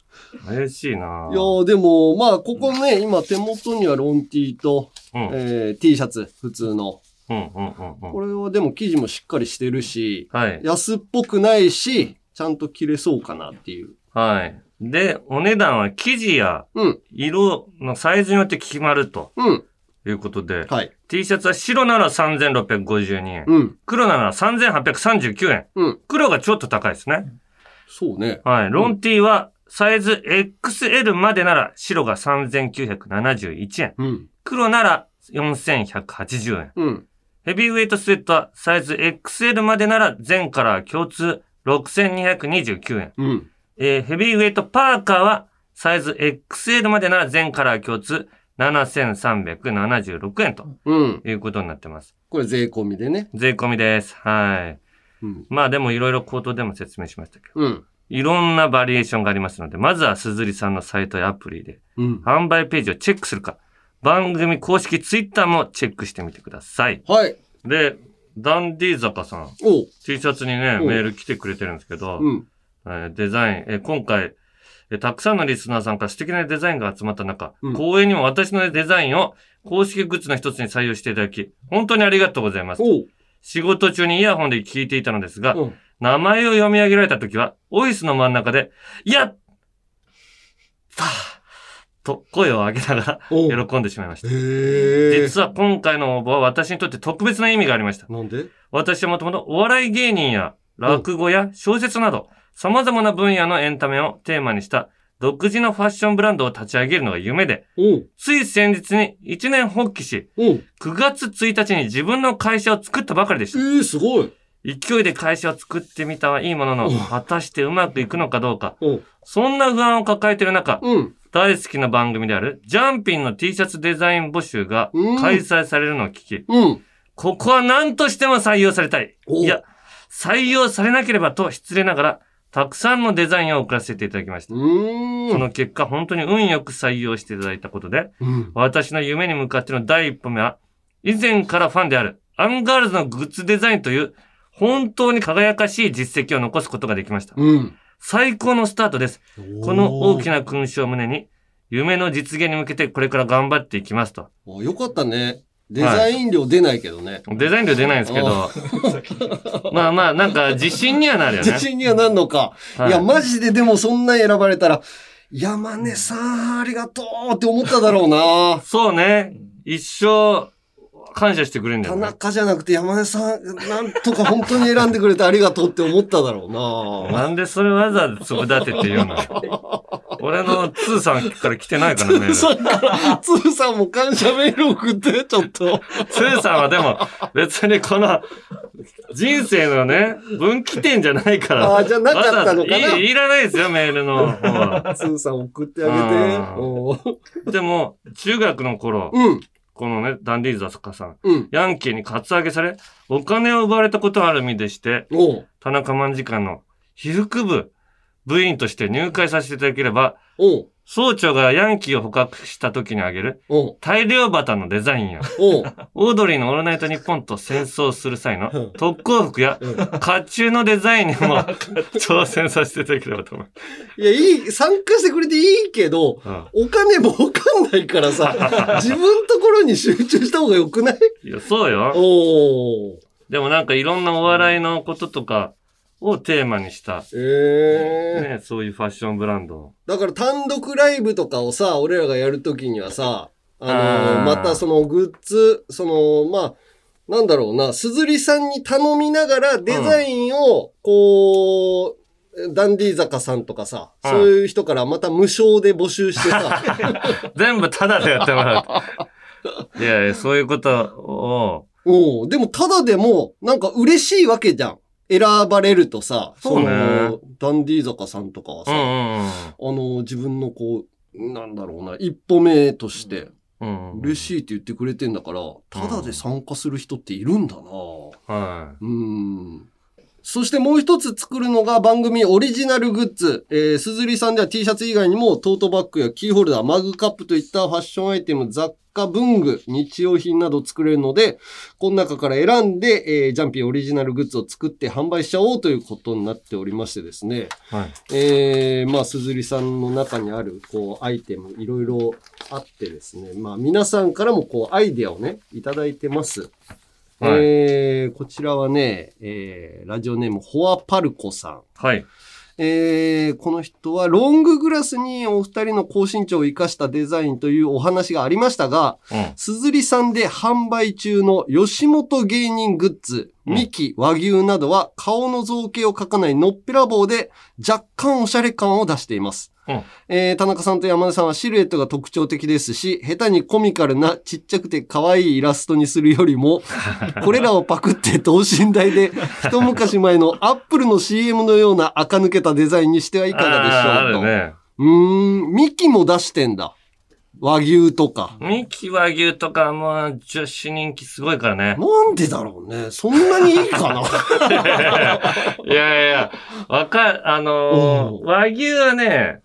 怪しいないやーでも、まあ、ここね、今手元にはロン T と、えー T シャツ、普通の。うんうんうんうん。これはでも生地もしっかりしてるし、はい。安っぽくないし、ちゃんと着れそうかなっていう。はい。で、お値段は生地や色のサイズによって決まると。うん。いうことで、はい。T シャツは白なら3652円。うん。黒なら3839円。うん。黒がちょっと高いですね。そうね。はい。ロン T はサイズ XL までなら白が3971円。うん。黒なら4180円。うん。ヘビーウェイトスウェットはサイズ XL までなら全カラー共通6229円。うん。えーヘビーウェイトパーカーはサイズ XL までなら全カラー共通7376円とうん。いうことになってます。これ税込みでね。税込みです。はい。うん。まあでもいろいろ口頭でも説明しましたけど、うん。いろんなバリエーションがありますので、まずは鈴木さんのサイトやアプリでうん。販売ページをチェックするか、番組公式ツイッターもチェックしてみてください。はい。で、ダンディ坂さん、おう T シャツにね、おメール来てくれてるんですけど、うん。えーデザイン、えー今回、えーたくさんのリスナーさんから素敵なデザインが集まった中、うん公演にも私のデザインを公式グッズの一つに採用していただき、本当にありがとうございます。おう仕事中にイヤホンで聞いていたのですが、うん名前を読み上げられた時は、オイスの真ん中で、やったと声を上げながら喜んでしまいました。実は今回の応募は私にとって特別な意味がありました。なんで？私はもともとお笑い芸人や落語や小説など様々な分野のエンタメをテーマにした独自のファッションブランドを立ち上げるのが夢で、つい先日に一年発起し、おう9月1日に自分の会社を作ったばかりでした。えー、すごい。勢いで会社を作ってみたはいいものの、果たしてうまくいくのかどうか、そんな不安を抱えている中、うん。大好きな番組であるジャンピンの T シャツデザイン募集がうん開催されるのを聞き、うん。ここは何としても採用されたい。おいや、採用されなければと失礼ながら、たくさんのデザインを送らせていただきました。その結果、本当に運よく採用していただいたことで、うん。私の夢に向かっての第一歩目は、以前からファンであるアンガールズのグッズデザインという、本当に輝かしい実績を残すことができました。うん。最高のスタートです。この大きな勲章を胸に、夢の実現に向けてこれから頑張っていきますと。およかったね。デザイン料出ないけどね。デザイン料出ないんですけど、まあまあ、なんか自信にはなるよね。自信にはなんのか。はいいや、マジででもそんなん選ばれたら、山根さん、ありがとうって思っただろうな。そうね。一生、感謝してくれるんだよ田ね。中じゃなくて山根さん、なんとか本当に選んでくれてありがとうって思っただろうな。なんでそれわざわざつぶだてって言うの 俺のツーさんから来てないからね。さんから、つーさんも感謝メール送って、ちょっと。ツーさんはでも、別にこの、人生のね、分岐点じゃないから。あーじゃなかったのかないらないですよ、メールの方は。つーさん送ってあげて。でも、中学の頃、うん。このね、ダンディーズザカさん、うん。ヤンキーにカツアゲされ、お金を奪われたことがある身でして、田中卍会の被服部部員として入会させていただければ、総長がヤンキーを捕獲した時にあげるおう大漁旗のデザインや、おうオードリーのオールナイトニッポンと戦争する際の特攻服や、甲冑のデザインにも 挑戦させていただければと思う。いや、いい、参加してくれていいけど、うんお金もわかんないからさ、自分ところに集中した方がよくない？いや、そうよ。おー。でもなんかいろんなお笑いのこととかをテーマにした、ええね、そういうファッションブランド。だから単独ライブとかをさ、俺らがやるときにはさ、あのまたそのグッズ、その、まあ、なんだろうな、すずりさんに頼みながらデザインを、こう、ダンディー坂さんとかさ、うん。そういう人からまた無償で募集してさ、全部タダでやってもらう。いやいや、そういうことを、おうでもただでも、なんか嬉しいわけじゃん。選ばれるとさ、そうねのダンディー坂さんとかはさ、うんうんあの、自分のこう、なんだろうな、一歩目として、うん。うん。嬉しいって言ってくれてんだから、ただで参加する人っているんだなはうん。そしてもう一つ作るのが番組オリジナルグッズ。えー、すずりさんでは T シャツ以外にもトートバッグやキーホルダー、マグカップといったファッションアイテム、雑貨、文具、日用品など作れるので、この中から選んで、えー、ジャンピーオリジナルグッズを作って販売しちゃおうということになっておりましてですね。はい。えー、まあ、すずりさんの中にある、こう、アイテム、いろいろあってですね。まあ、皆さんからも、こう、アイデアをね、いただいてます。はいえー、こちらはね、えー、ラジオネーム、ホアパルコさん。はい。えー、この人はロンググラスにお二人の高身長を生かしたデザインというお話がありましたが、うん。すずりさんで販売中の吉本芸人グッズ、ミキ、和牛などは顔の造形を描かないのっぺらぼうで若干おしゃれ感を出しています。うんえー田中さんと山根さんはシルエットが特徴的ですし、下手にコミカルなちっちゃくて可愛いイラストにするよりも、これらをパクって等身大で一昔前のアップルの CM のような垢抜けたデザインにしてはいかがでしょうと。ね。うーん、ミキも出してんだ。和牛とか。ミキ和牛とかもう女子人気すごいからね。なんでだろうね。そんなにいいかな いやいや、わかる、あのー和牛はね、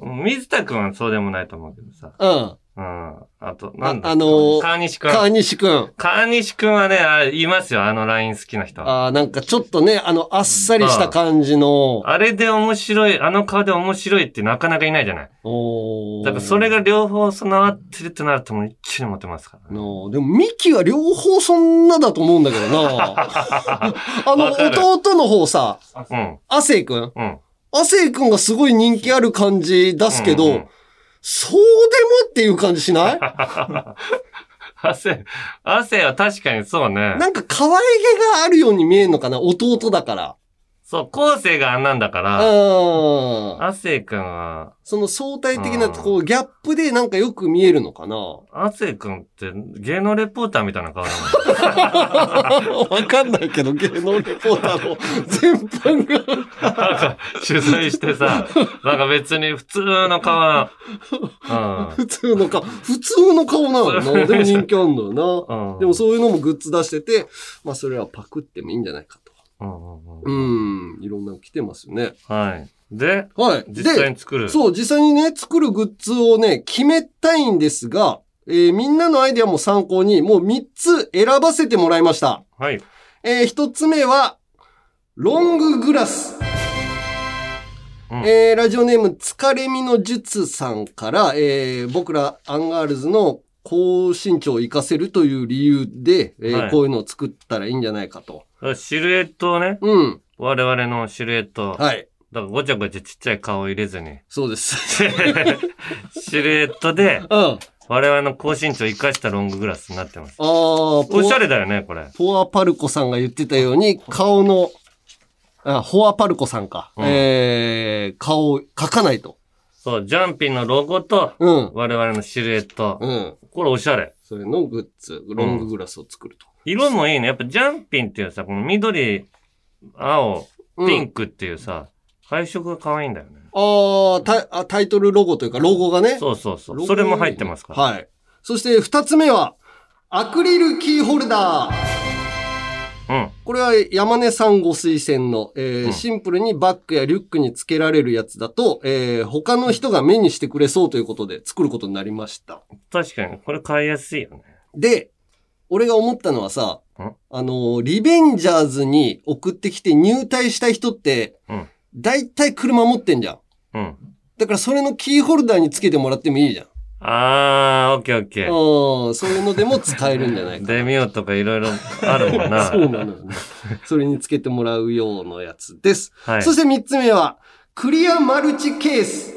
水田くんはそうでもないと思うけどさ。うん。うん。あと、なんだああのー川西くん。川西くん。川西くんはね、あれ、いますよ、あのライン好きな人。ああ、なんかちょっとね、あの、あっさりした感じの。あれで面白い、あの顔で面白いってなかなかいないじゃない？おーだからそれが両方備わってるってなるともう一気に持ってますから。のでも、ミキは両方そんなだと思うんだけどな。あの、わかる弟の方さ、うん。亜生くん？うん。亜生くんがすごい人気ある感じ出すけど、うんうんそうでもっていう感じしない？汗、汗は確かにそうね。なんか可愛げがあるように見えるのかな？弟だから。そう、後世があんなんだから、うん。亜生くんは、その相対的な、こう、ギャップでなんかよく見えるのかな？亜生くんって芸能レポーターみたいな顔だもん。わかんないけど、芸能レポーターの 全般が。なんか取材してさ、なんか別に普通の顔な。うん。普通の顔、普通の顔なのな。でも人気あるのよな。うんでもそういうのもグッズ出してて、まあそれはパクってもいいんじゃないかと。うんうんうんうん、いろんなの来てますよね。はい。で、はい。実際に作る。でそう、実際にね、作るグッズをね、決めたいんですが、えーみんなのアイデアも参考に、もう3つ選ばせてもらいました。はい。えー一つ目は、ロンググラス。うんえーラジオネーム、疲れみの術さんから、えー僕らアンガールズの高身長を活かせるという理由で、えーはいこういうのを作ったらいいんじゃないかと。シルエットをね、うん。我々のシルエット。はい。だからごちゃごちゃちっちゃい顔を入れずに。そうです。シルエットで、うん。我々の高身長を生かしたロンググラスになってます。ああ、おしゃれだよね、これ。ポアパルコさんが言ってたように、顔の、あ、ホアパルコさんか。うんえー、顔を描かないと。そう、ジャンピンのロゴと、うん。我々のシルエット。うん。これおしゃれ。それのグッズ、ロンググラスを作ると。色もいいね。やっぱジャンピンっていうさ、この緑、青、ピンクっていうさ、配色が可愛いんだよね。あータイあ、タイトルロゴというか、ロゴがね。そうそうそう。ロゴそれも入ってますから。はい。そして二つ目は、アクリルキーホルダー。うん。これは山根さんご推薦の、えーうんシンプルにバッグやリュックにつけられるやつだと、えー他の人が目にしてくれそうということで作ることになりました。確かに、これ買いやすいよね。で、俺が思ったのはさん、あのーリベンジャーズに送ってきて入隊した人って、うん。大体車持ってんじゃん。うん。だからそれのキーホルダーにつけてもらってもいいじゃん。あー、オッケーオッケー。うん、そういうのでも使えるんじゃないか。デミオとかいろいろあるもんな。そうなのよね。それにつけてもらうようなやつです。はいそして三つ目は、クリアマルチケース。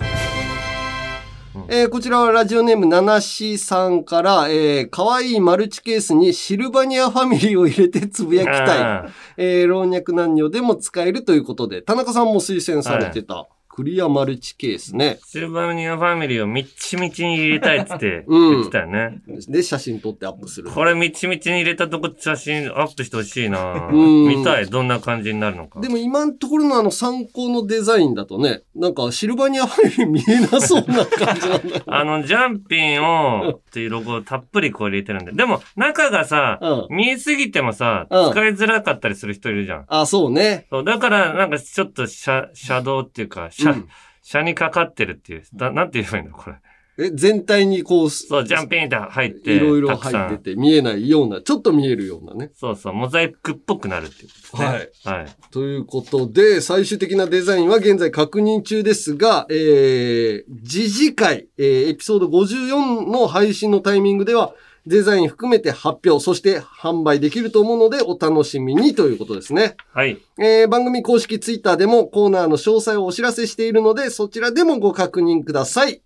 えーこちらはラジオネームナナシさんから、えー、可愛いマルチケースにシルバニアファミリーを入れてつぶやきたい。あえー老若男女でも使えるということで、田中さんも推薦されてた。クリアマルチケースね。シルバニアファミリーをみっちみちに入れたいっつって うん言ってたよね。で、写真撮ってアップする。これみっちみちに入れたとこ写真アップしてほしいなうん見たい。どんな感じになるのか。でも今のところのあの参考のデザインだとね、なんかシルバニアファミリー見えなそうな感じなんだよ。あの、ジャンピンを、っていうロゴをたっぷりこう入れてるんで。でも、中がさ、見えすぎてもさ、うん使いづらかったりする人いるじゃん。あ、そうね。そう、だから、なんかちょっとシャ、シャドウっていうか、シャ、シャにかかってるっていう。だなんて言えばいいのこれ。え、全体にこう、そう、ジャンピンって入って、いろいろ入ってて見えないような、ちょっと見えるようなね。そうそう、モザイクっぽくなるっていうことですね。はい。はい。ということで、最終的なデザインは現在確認中ですが、えー、次次回、えー、エピソード54の配信のタイミングでは、デザイン含めて発表、そして販売できると思うので、お楽しみにということですね。はい。えー、番組公式ツイッターでもコーナーの詳細をお知らせしているので、そちらでもご確認ください。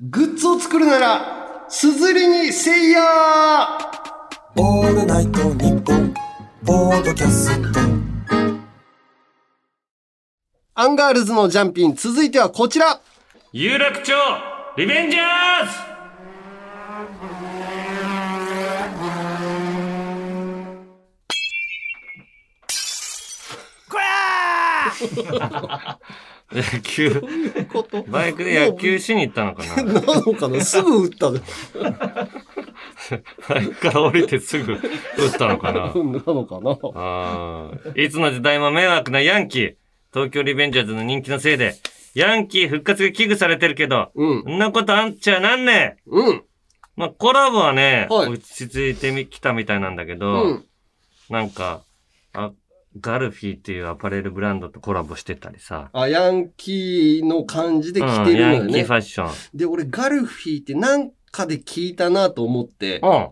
グッズを作るなら、 SUZURIにせいやオールナイトニッポンポッドキャストアンガールズのジャンピン、続いてはこちら有楽町リベンジャーズ 野球、バイクで野球しに行ったのかな なのかな？すぐ打ったの。バイクから降りてすぐ打ったのかななのかな？ああ。いつの時代も迷惑なヤンキー。東京リベンジャーズの人気のせいで、ヤンキー復活が危惧されてるけど、うん。そんなことあんちゃなんねうん。まあ、コラボはね、はい落ち着いてみきたみたいなんだけど、うんなんか、あ、ガルフィーっていうアパレルブランドとコラボしてたりさ。あ、ヤンキーの感じで着てるのよね。うんヤンキーファッション。で、俺ガルフィーってなんかで聞いたなと思って、うん。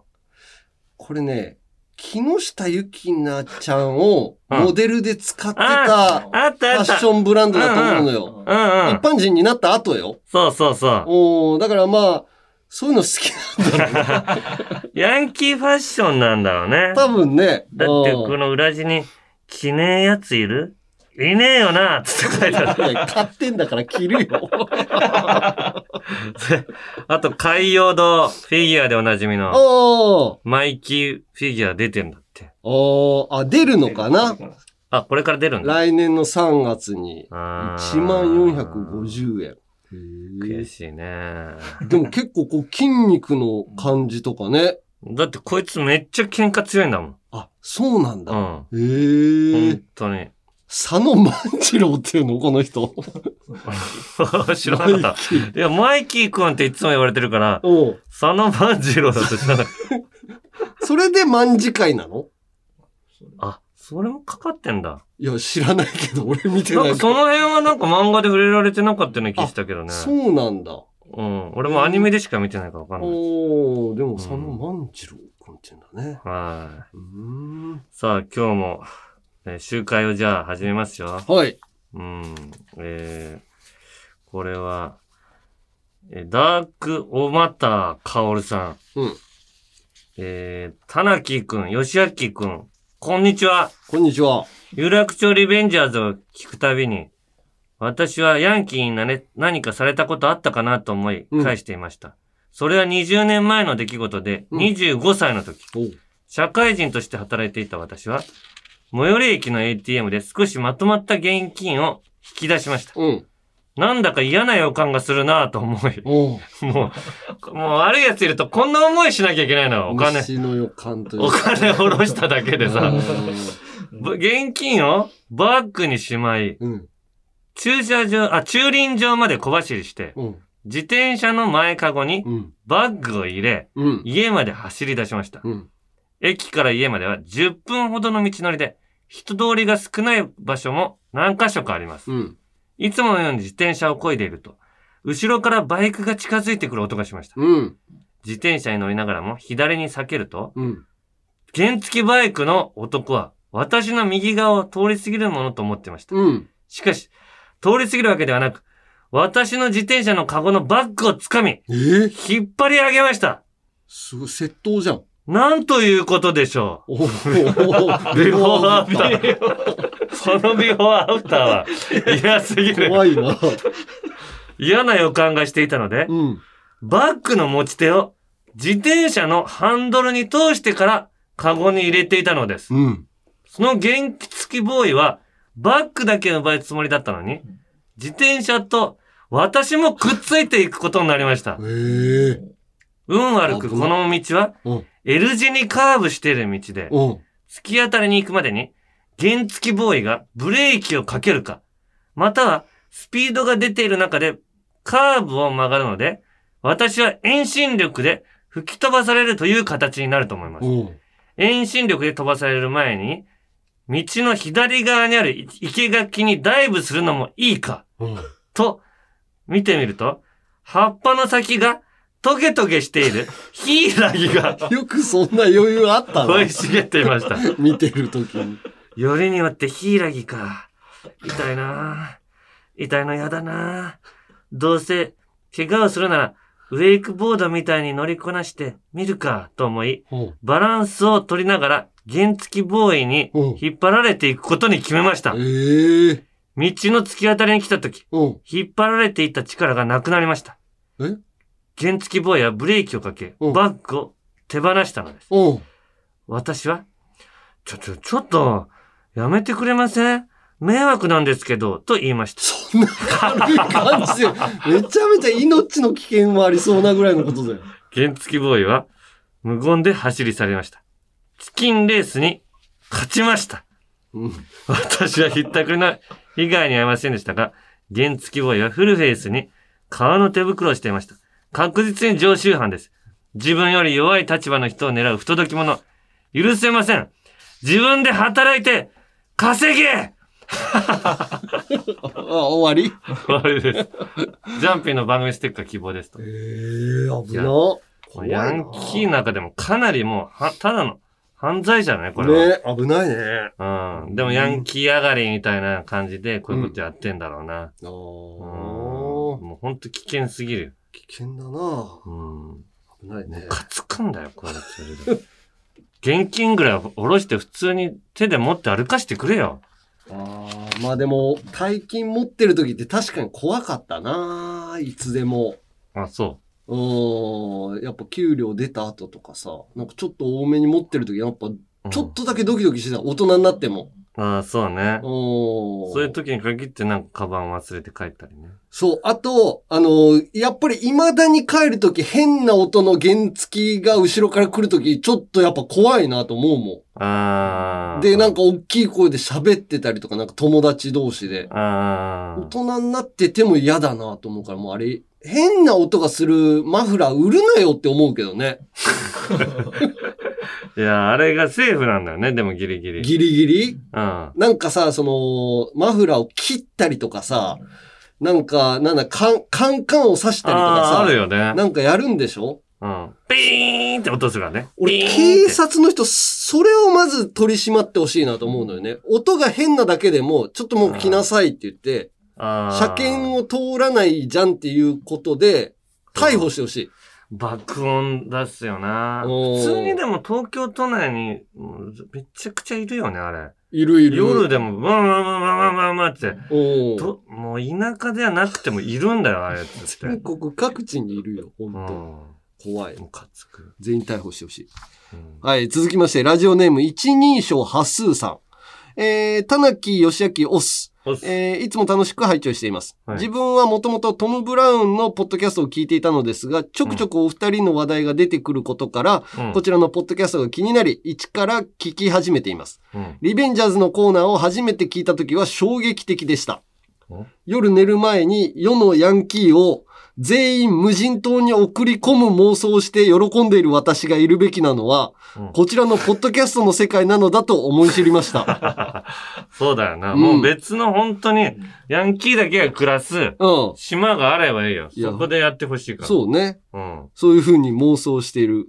これね、木下ゆきなちゃんをうんモデルで使ってあたあったあった。ファッションブランドだと思うのよ。うんうん。一般人になった後よ。そうそうそう。おーだからまあ、そういうの好きなんだろうな。ヤンキーファッションなんだろうね。多分ね。だって、うんこの裏地に、着ねえやついる？いねえよなつって書いてある。買ってんだから着るよ。あと、海洋堂フィギュアでおなじみの、マイキーフィギュア出てんだって。おーあ、出るのかな？あ、これから出るんだ。来年の3月にあー1万450円。悔しいね。でも結構こう筋肉の感じとかね。だってこいつめっちゃ喧嘩強いんだもん。あ、そうなんだ。うん。へえ本。当に。佐野万次郎っていうのこの人。知らなかった。いや、マイキー君っていつも言われてるから、佐野万次郎だと知らなかっ それで卍会なの？た。あ、それもかかってんだ。いや、知らないけど、俺見てななんいかその辺はなんか漫画で触れられてなかったような気したけどね。そうなんだ。うん。俺もアニメでしか見てないからわかんない。おーでも佐野万次郎君って言うんだね。はい。うーん。さあ、今日も、え集会をじゃあ始めますよ。はい。うん。えー、これは、えーダークオマターカオルさん。うん。えー、田中くん、吉明くん、こんにちは。こんにちは。有楽町リベンジャーズを聞くたびに、私はヤンキーになれ、何かされたことあったかなと思い返していました。それは20年前の出来事で、うん25歳の時、社会人として働いていた私は、最寄り駅の ATM で少しまとまった現金を引き出しました。うん。なんだか嫌な予感がするなぁと思い、もう、もう悪い奴いるとこんな思いしなきゃいけないの。お金、虫の予感というお金下ろしただけでさ、現金をバッグにしまい、んうん。駐車場、あ、駐輪場まで小走りして、うん。自転車の前かごにうん。バッグを入れ、うん。家まで走り出しました。うん。駅から家までは10分ほどの道のりで、人通りが少ない場所も何箇所かあります。うん。いつものように自転車を漕いでいると、後ろからバイクが近づいてくる音がしました。うん。自転車に乗りながらも左に避けると、うん。原付バイクの男は私の右側を通り過ぎるものと思ってました。うん。しかし、通り過ぎるわけではなく、私の自転車のカゴのバッグをつかみ、え？ー、引っ張り上げました。すごい、窃盗じゃん。なんということでしょう。ビフォーアフター。そのビフォーアフターは嫌すぎる。怖いな。嫌な予感がしていたので、バッグの持ち手を自転車のハンドルに通してからカゴに入れていたのです。その原付ボーイはバッグだけ奪うつもりだったのに、自転車と私もくっついていくことになりました。運悪くこの道は L 字にカーブしている道で、突き当たりに行くまでに原付ボーイがブレーキをかけるか、またはスピードが出ている中でカーブを曲がるので、私は遠心力で吹き飛ばされるという形になると思います。遠心力で飛ばされる前に、道の左側にある生垣にダイブするのもいいか、と見てみると、葉っぱの先がトゲトゲしている ヒイラギがよくそんな余裕あったの生い茂っていました。見てる時に。よりによってヒイラギか。痛いな痛いの嫌だなどうせ、怪我をするなら、ウェイクボードみたいに乗りこなしてみるかと思い、バランスを取りながら原付ボーイに引っ張られていくことに決めました。道の突き当たりに来た時、引っ張られていた力がなくなりました。原付ボーイはブレーキをかけ、バッグを手放したのです。私は、ちょ、ちょ、ちょっと、やめてくれません？迷惑なんですけど、と言いました。そんな軽い感じで、めちゃめちゃ命の危険もありそうなぐらいのことだよ。原付ボーイは無言で走り去りました。チキンレースに勝ちました。私はひったくりの被害に遭いませんでしたが、原付ボーイはフルフェイスに革の手袋をしていました。確実に常習犯です。自分より弱い立場の人を狙う不届き者。許せません。自分で働いて稼げあ、終わり？終わりです。ジャンピーの番組ステッカー希望ですと。えー、危な。ヤンキーの中でもかなりもう、は、ただの犯罪じゃない？これは。ね危ないね。うん。でもヤンキー上がりみたいな感じで、こういうことやってんだろうな。うん。もうほんと危険すぎるよ。危険だなうん。危ないね。カツくんだよ、これ。それで現金ぐらい下ろして普通に手で持って歩かしてくれよ。ああ、まあでも、大金持ってる時って確かに怖かったないつでも。あ、そうーん。やっぱ給料出た後とかさ、なんかちょっと多めに持ってる時やっぱ、ちょっとだけドキドキしてた。大人になっても。う。ああ、そうね。おそういう時に限ってなんかカバン忘れて帰ったりね。そう。あと、あのやっぱり未だに帰るとき変な音の原付が後ろから来るとき、ちょっとやっぱ怖いなと思うもああ。ん。で、なんか大きい声で喋ってたりとか、なんか友達同士で。ああ。大人になってても嫌だなと思うから、もうあれ、変な音がするマフラー売るなよって思うけどね。いや、あれがセーフなんだよね、でもギリギリ。ギリギリ？うん。なんかさ、その、マフラーを切ったりとかさ、なんか、なんだ、カン、カンカンを刺したりとかさ、あるよねなんかやるんでしょ？うん。ピーンって音するからね。俺、警察の人、それをまず取り締まってほしいなと思うのよね。音が変なだけでも、ちょっともう来なさいって言って、車検を通らないじゃんっていうことで、逮捕してほしい。爆音出すよな。普通にでも東京都内にもうめちゃくちゃいるよね、あれ。いるいる。夜でも、ワンワンワンワンワンワンワンって。おともう田舎ではなくてもいるんだよ、あれって。全国各地にいるよ、本当怖い。全員逮捕してほしい。はい、続きまして、ラジオネーム一人称ハスーさん。えー、田中義明オス。えー、いつも楽しく拝聴しています。はい自分はもともとトム・ブラウンのポッドキャストを聞いていたのですが、ちょくちょくお二人の話題が出てくることから、うんこちらのポッドキャストが気になり、一から聞き始めています。うんリベンジャーズのコーナーを初めて聞いた時は衝撃的でした。夜寝る前に世のヤンキーを全員無人島に送り込む妄想をして喜んでいる私がいるべきなのは、こちらのポッドキャストの世界なのだと思い知りました。そうだよな。うんもう別の本当に、ヤンキーだけが暮らすうん。島があればいいよ。いやそこでやってほしいから。そうね。うん。そういう風に妄想している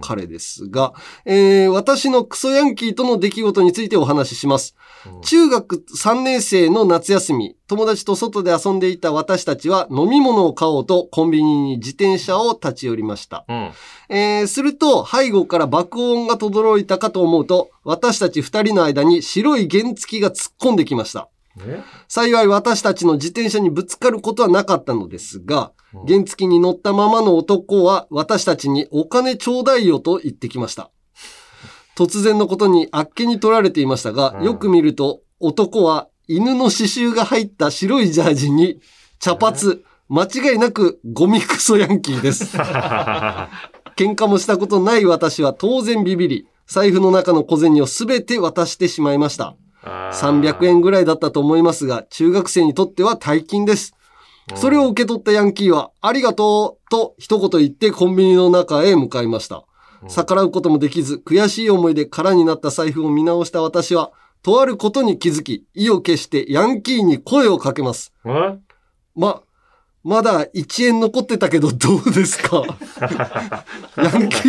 彼ですが、えー私のクソヤンキーとの出来事についてお話しします。中学3年生の夏休み、友達と外で遊んでいた私たちは飲み物を買おうとコンビニに自転車を立ち寄りました。うん。えーすると背後から爆音が轟いたかと思うと、私たち二人の間に白い原付が突っ込んできました。え？幸い私たちの自転車にぶつかることはなかったのですが、原付に乗ったままの男は私たちにお金ちょうだいよと言ってきました。突然のことにあっけに取られていましたが、よく見ると男は犬の刺繍が入った白いジャージに茶髪、間違いなくゴミクソヤンキーです。喧嘩もしたことない私は当然ビビり、財布の中の小銭をすべて渡してしまいました。300円ぐらいだったと思いますが、中学生にとっては大金です。それを受け取ったヤンキーは、ありがとうと一言言ってコンビニの中へ向かいました。逆らうこともできず、悔しい思いで空になった財布を見直した私は、とあることに気づき、意を決してヤンキーに声をかけます。え？ま、まだ1円残ってたけどどうですか？ヤンキ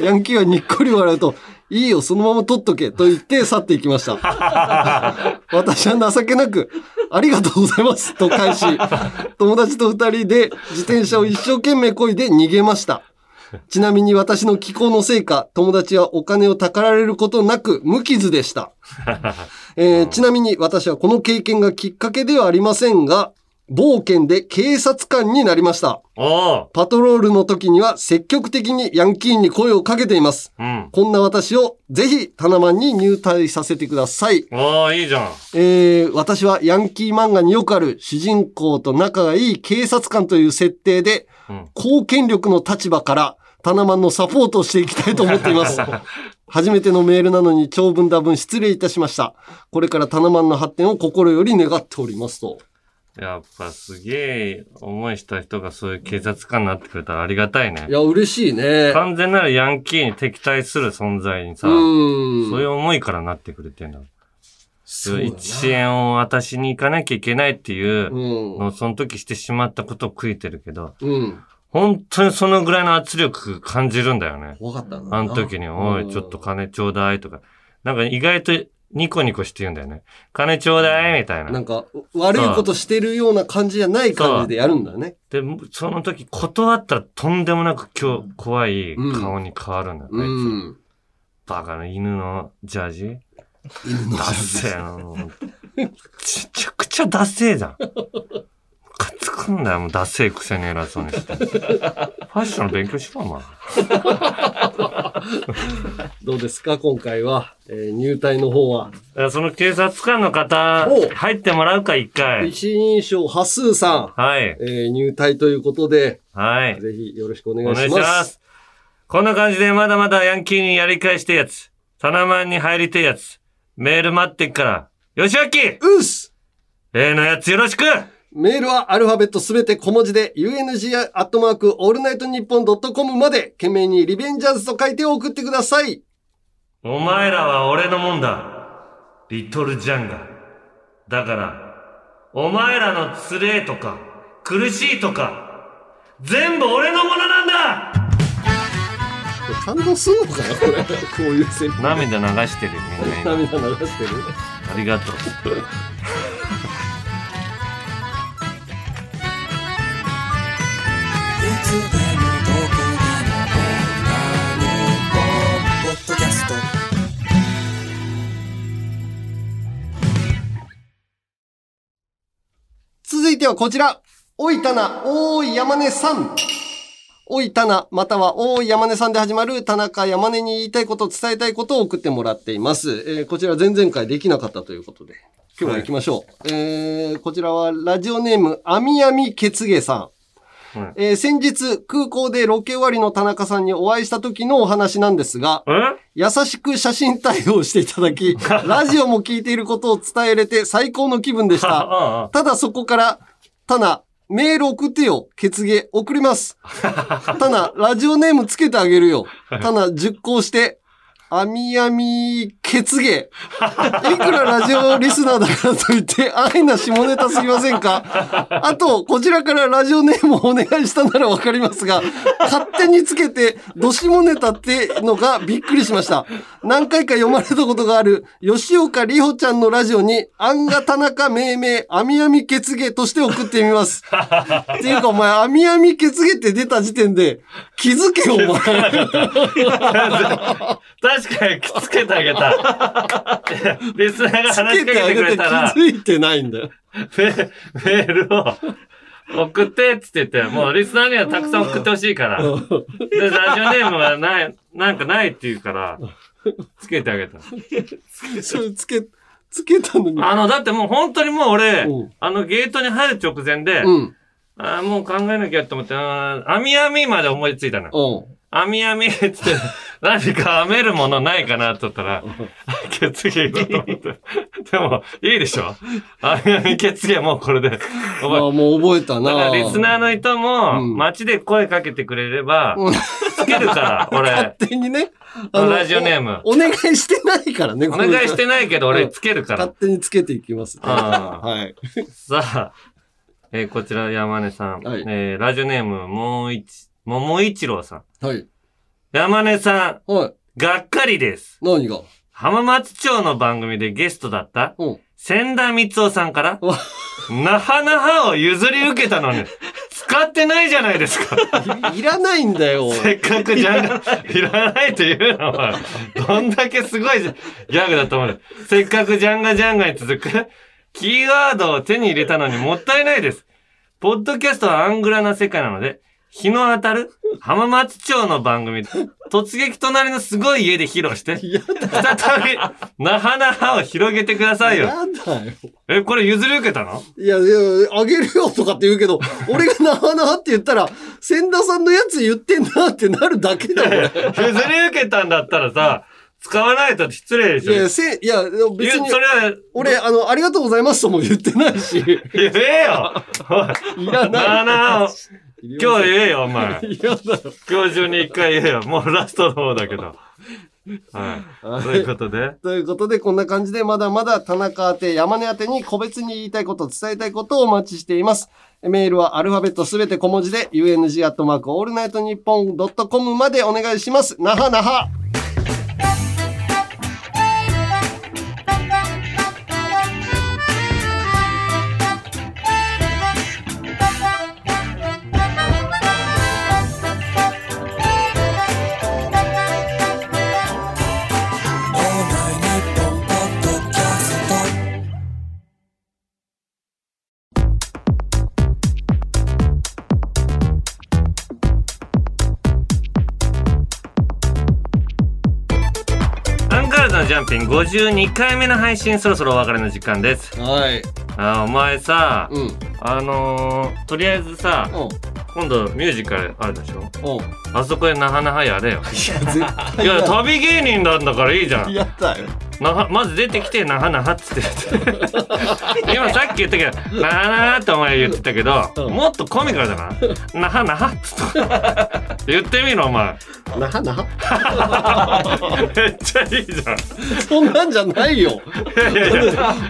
ー、ヤンキーはにっこり笑うと、いいよ、そのまま取っとけ、と言って 去っていきました。私は情けなく、ありがとうございます、と返し、友達と二人で自転車を一生懸命漕いで逃げました。ちなみに私の気候のせいか、友達はお金をたかられることなく無傷でした。えーちなみに私はこの経験がきっかけではありませんが、冒険で警察官になりました。パトロールの時には積極的にヤンキーに声をかけています。うん。こんな私をぜひタナマンに入隊させてください。ああ、いいじゃん。えー私はヤンキー漫画によくある主人公と仲がいい警察官という設定で、公権力の立場からタナマンのサポートをしていきたいと思っています。初めてのメールなのに長文多文失礼いたしました。これからタナマンの発展を心より願っておりますと。やっぱすげえ思いした人がそういう警察官になってくれたらありがたいねい。や、嬉しいね。完全なるヤンキーに敵対する存在にさ、うそんういう思いからなってくれてんだ。そうだな1円を渡しに行かなきゃいけないっていうのをその時してしまったことを悔いてるけど、うん。本当にそのぐらいの圧力感じるんだよね。怖かったんだなあの時に、おい、ちょっと金ちょうだいとか。なんか意外とニコニコして言うんだよね。金ちょうだいみたいな。なんか、悪いことしてるような感じじゃない感じでやるんだね。で、その時断ったらとんでもなく今日怖い顔に変わるんだよね。うん。バカな犬のジャージ犬のジャージダッセーなめちゃくちゃダセーじゃん。ムカつくんだよ、もうダセーくせに偉そうにして。ファッションの勉強しろ、お前。どうですか、今回は？えー入隊の方は？いやその警察官の方、入ってもらうか、一回。一人称、ハスーさん。はい。えー入隊ということで、はい。ぜひよろしくお願お願いいします。します。こんな感じでまだまだヤンキーにやり返してえやつ、タナマンに入りてえやつ、メール待ってっから、よしあきうっす例のやつよろしくメールはアルファベットすべて小文字で、UNG アットマークオールナイトニッポンドットコムまで、件名にリベンジャーズと書いて送ってください。お前らは俺のもんだ。リトルジャンガ。だから、お前らのつれえとか、苦しいとか、全部俺のものなんだ感動するのかなこれ。こういうセリフ。涙流してるよ、みんな今。涙流してるありがとう。続いてはこちら。おいたな、おい山根さん。おいたな、またはおい山根さんで始まる田中山根に言いたいこと、伝えたいことを送ってもらっています。えーこちら前々回できなかったということで、今日は行きましょう。えーこちらはラジオネーム、あみやみけつげさん。えー先日、空港でロケ終わりの田中さんにお会いした時のお話なんですが、優しく写真対応していただき、ラジオも聞いていることを伝えれて最高の気分でした。ただそこから、タナ、メール送ってよ、血芸送ります。タナ、ラジオネームつけてあげるよ。タナ、熟考して、あみやみ血芸。いくらラジオリスナーだからといって、安易な下ネタすぎませんか？あと、こちらからラジオネームをお願いしたならわかりますが、勝手につけて、どしもネタってのがびっくりしました。何回か読まれたことがある、吉岡里帆ちゃんのラジオに、アンガ田中命名、アミアミ血芸として送ってみます。っていうか、お前、アミアミ血芸って出た時点で、気づけよ、お前。確かにくっつけてあげた。リスナーが話しかけてくれたら、気づいてないんだよ。メメールを送ってっつって言って、もうリスナーにはたくさん送ってほしいから。で、ラジオネームはない、なんかないって言うから、つけてあげた。それつけ、つけたのに。あの、だってもう本当にもう俺、あのゲートに入る直前で、うんあーもう考えなきゃと思って、あー網網まで思いついたの。網網って、何か編めるものないかなと思ったら、血芸だと思って。でも、いいでしょ？網網血芸もうこれで。お前あもう覚えたな。だからリスナーの人も、街で声かけてくれれば、つけるから、俺。勝手にね。ラジオネーム。お願いしてないからね。お願いしてないけど、俺つけるから。勝手につけていきます。あーはい。さあ、えーこちら山根さん。えーラジオネーム、もう一、桃一郎さん。はい。山根さん。はい。がっかりです。何が？浜松町の番組でゲストだった、千田光夫さんから、なはなはを譲り受けたのに、使ってないじゃないですか。いらないんだよ。せっかくジャンが、いらないって言うのは、どんだけすごいギャグだと思う。せっかくジャンガジャンガに続く、キーワードを手に入れたのにもったいないです。ポッドキャストはアングラな世界なので、日の当たる浜松町の番組で、突撃隣のすごい家で披露して、再び、なはなはを広げてくださいよ。やだよ。え、これ譲り受けたの？いや、いや、あげるよとかって言うけど、俺がなはなはって言ったら、千田さんのやつ言ってんなってなるだけだよ。譲り受けたんだったらさ、使わないと失礼でしょ。いや、せ、いや、別に、それは、俺、あの、ありがとうございますとも言ってないし。言えよいらない。なあなあ今日言えよ、お前。今日中に一回言えよ。もうラストの方だけど。はい。ということで？ということで、こんな感じで、まだまだ田中宛て、山根宛てに個別に言いたいこと、伝えたいことをお待ちしています。メールはアルファベットすべて小文字で、UNG アットマークオールナイトニッポンドットコムまでお願いします。なはなは。ャンピン52回目の配信そろそろお別れの時間です。はい。あ、お前さ、あのー、とりあえずさ、今度ミュージカルあるでしょ？あそこでなはなはやれよ。いや、旅芸人なんだからいいじゃん。やだよ。なはまず出てきて、なはなはっつって今さっき言ったけど、なはなはってお前言ってたけど、もっとコミカルだな。なはなはっつって。言ってみろ、お前。なはなは？めっちゃいいじゃん。そんなんじゃないよ。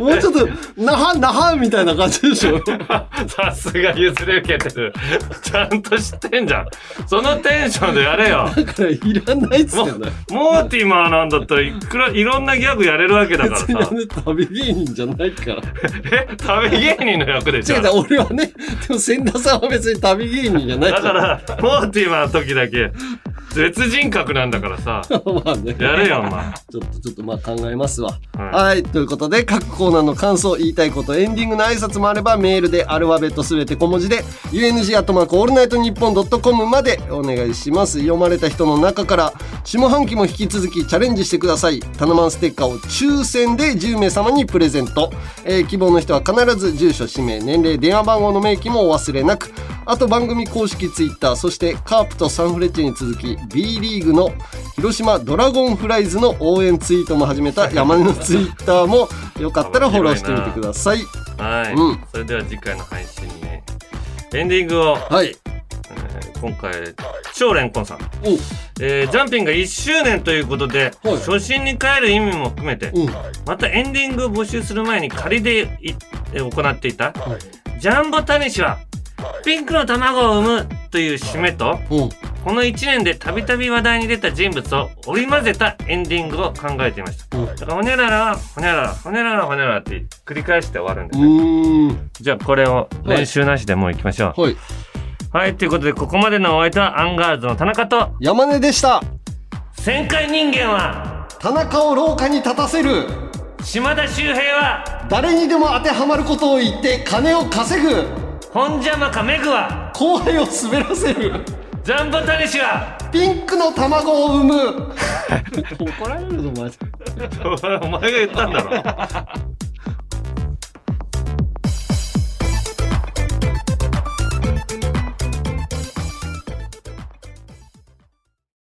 もうちょっと、なはなはみたいな感じでしょ。さすが譲り受けてる。ちゃんと知ってんじゃん。そのテンションでやれよ。だからいらないっつってんだよ。モーティマーなんだったらいくらいろんなギャグやれるわけだからさ。旅芸人じゃないから。え、旅芸人の役でしょ？違う俺はね、でも千田さんは別に旅芸人じゃないだから、モーティマーの時だけ、別人格なんだからさ。まあね。やれよ、お前。ちょっと、ちょっとまあ考えますわ。はいはい。ということで、各コーナーの感想、言いたいこと、エンディングの挨拶もあれば、メールでアルファベットすべて小文字で、UNG アットマークオールナイトニッポンドットコムまでお願いします。読まれた人の中から、下半期も引き続きチャレンジしてください。タナマンステッカーを抽選で10名様にプレゼント。えー希望の人は必ず住所、氏名、年齢、電話番号の明記もお忘れなく。あと番組公式ツイッター、そしてカープとサンフレッチェに続き B リーグの広島ドラゴンフライズの応援ツイートも始めた 山根のツイッターもよかったらフォローしてみてください。はい、うん。それでは次回の配信にエンディングを、はい、今回超レンコンさん、えージャンピンが1周年ということで、初心に帰る意味も含めて、またエンディングを募集する前に仮でいえー言っていた、ジャンボタニシはピンクの卵を産むという締めと、この1年でたびたび話題に出た人物を織り交ぜたエンディングを考えていました。だから、ほにゃらら、ほにゃらら、ほにゃらら、ほにゃららって繰り返して終わるんですね。じゃあ、これを練習なしでもう行きましょう。はい。はい、ということで、ここまでのお相手はアンガールズの田中と、山根でした。旋回人間は、田中を廊下に立たせる。島田秀平は、誰にでも当てはまることを言って金を稼ぐ。本邪魔かメグは、後輩を滑らせる。ジャンボタニシは、ピンクの卵を産む。怒られるぞ、マジ。お前が言ったんだろ。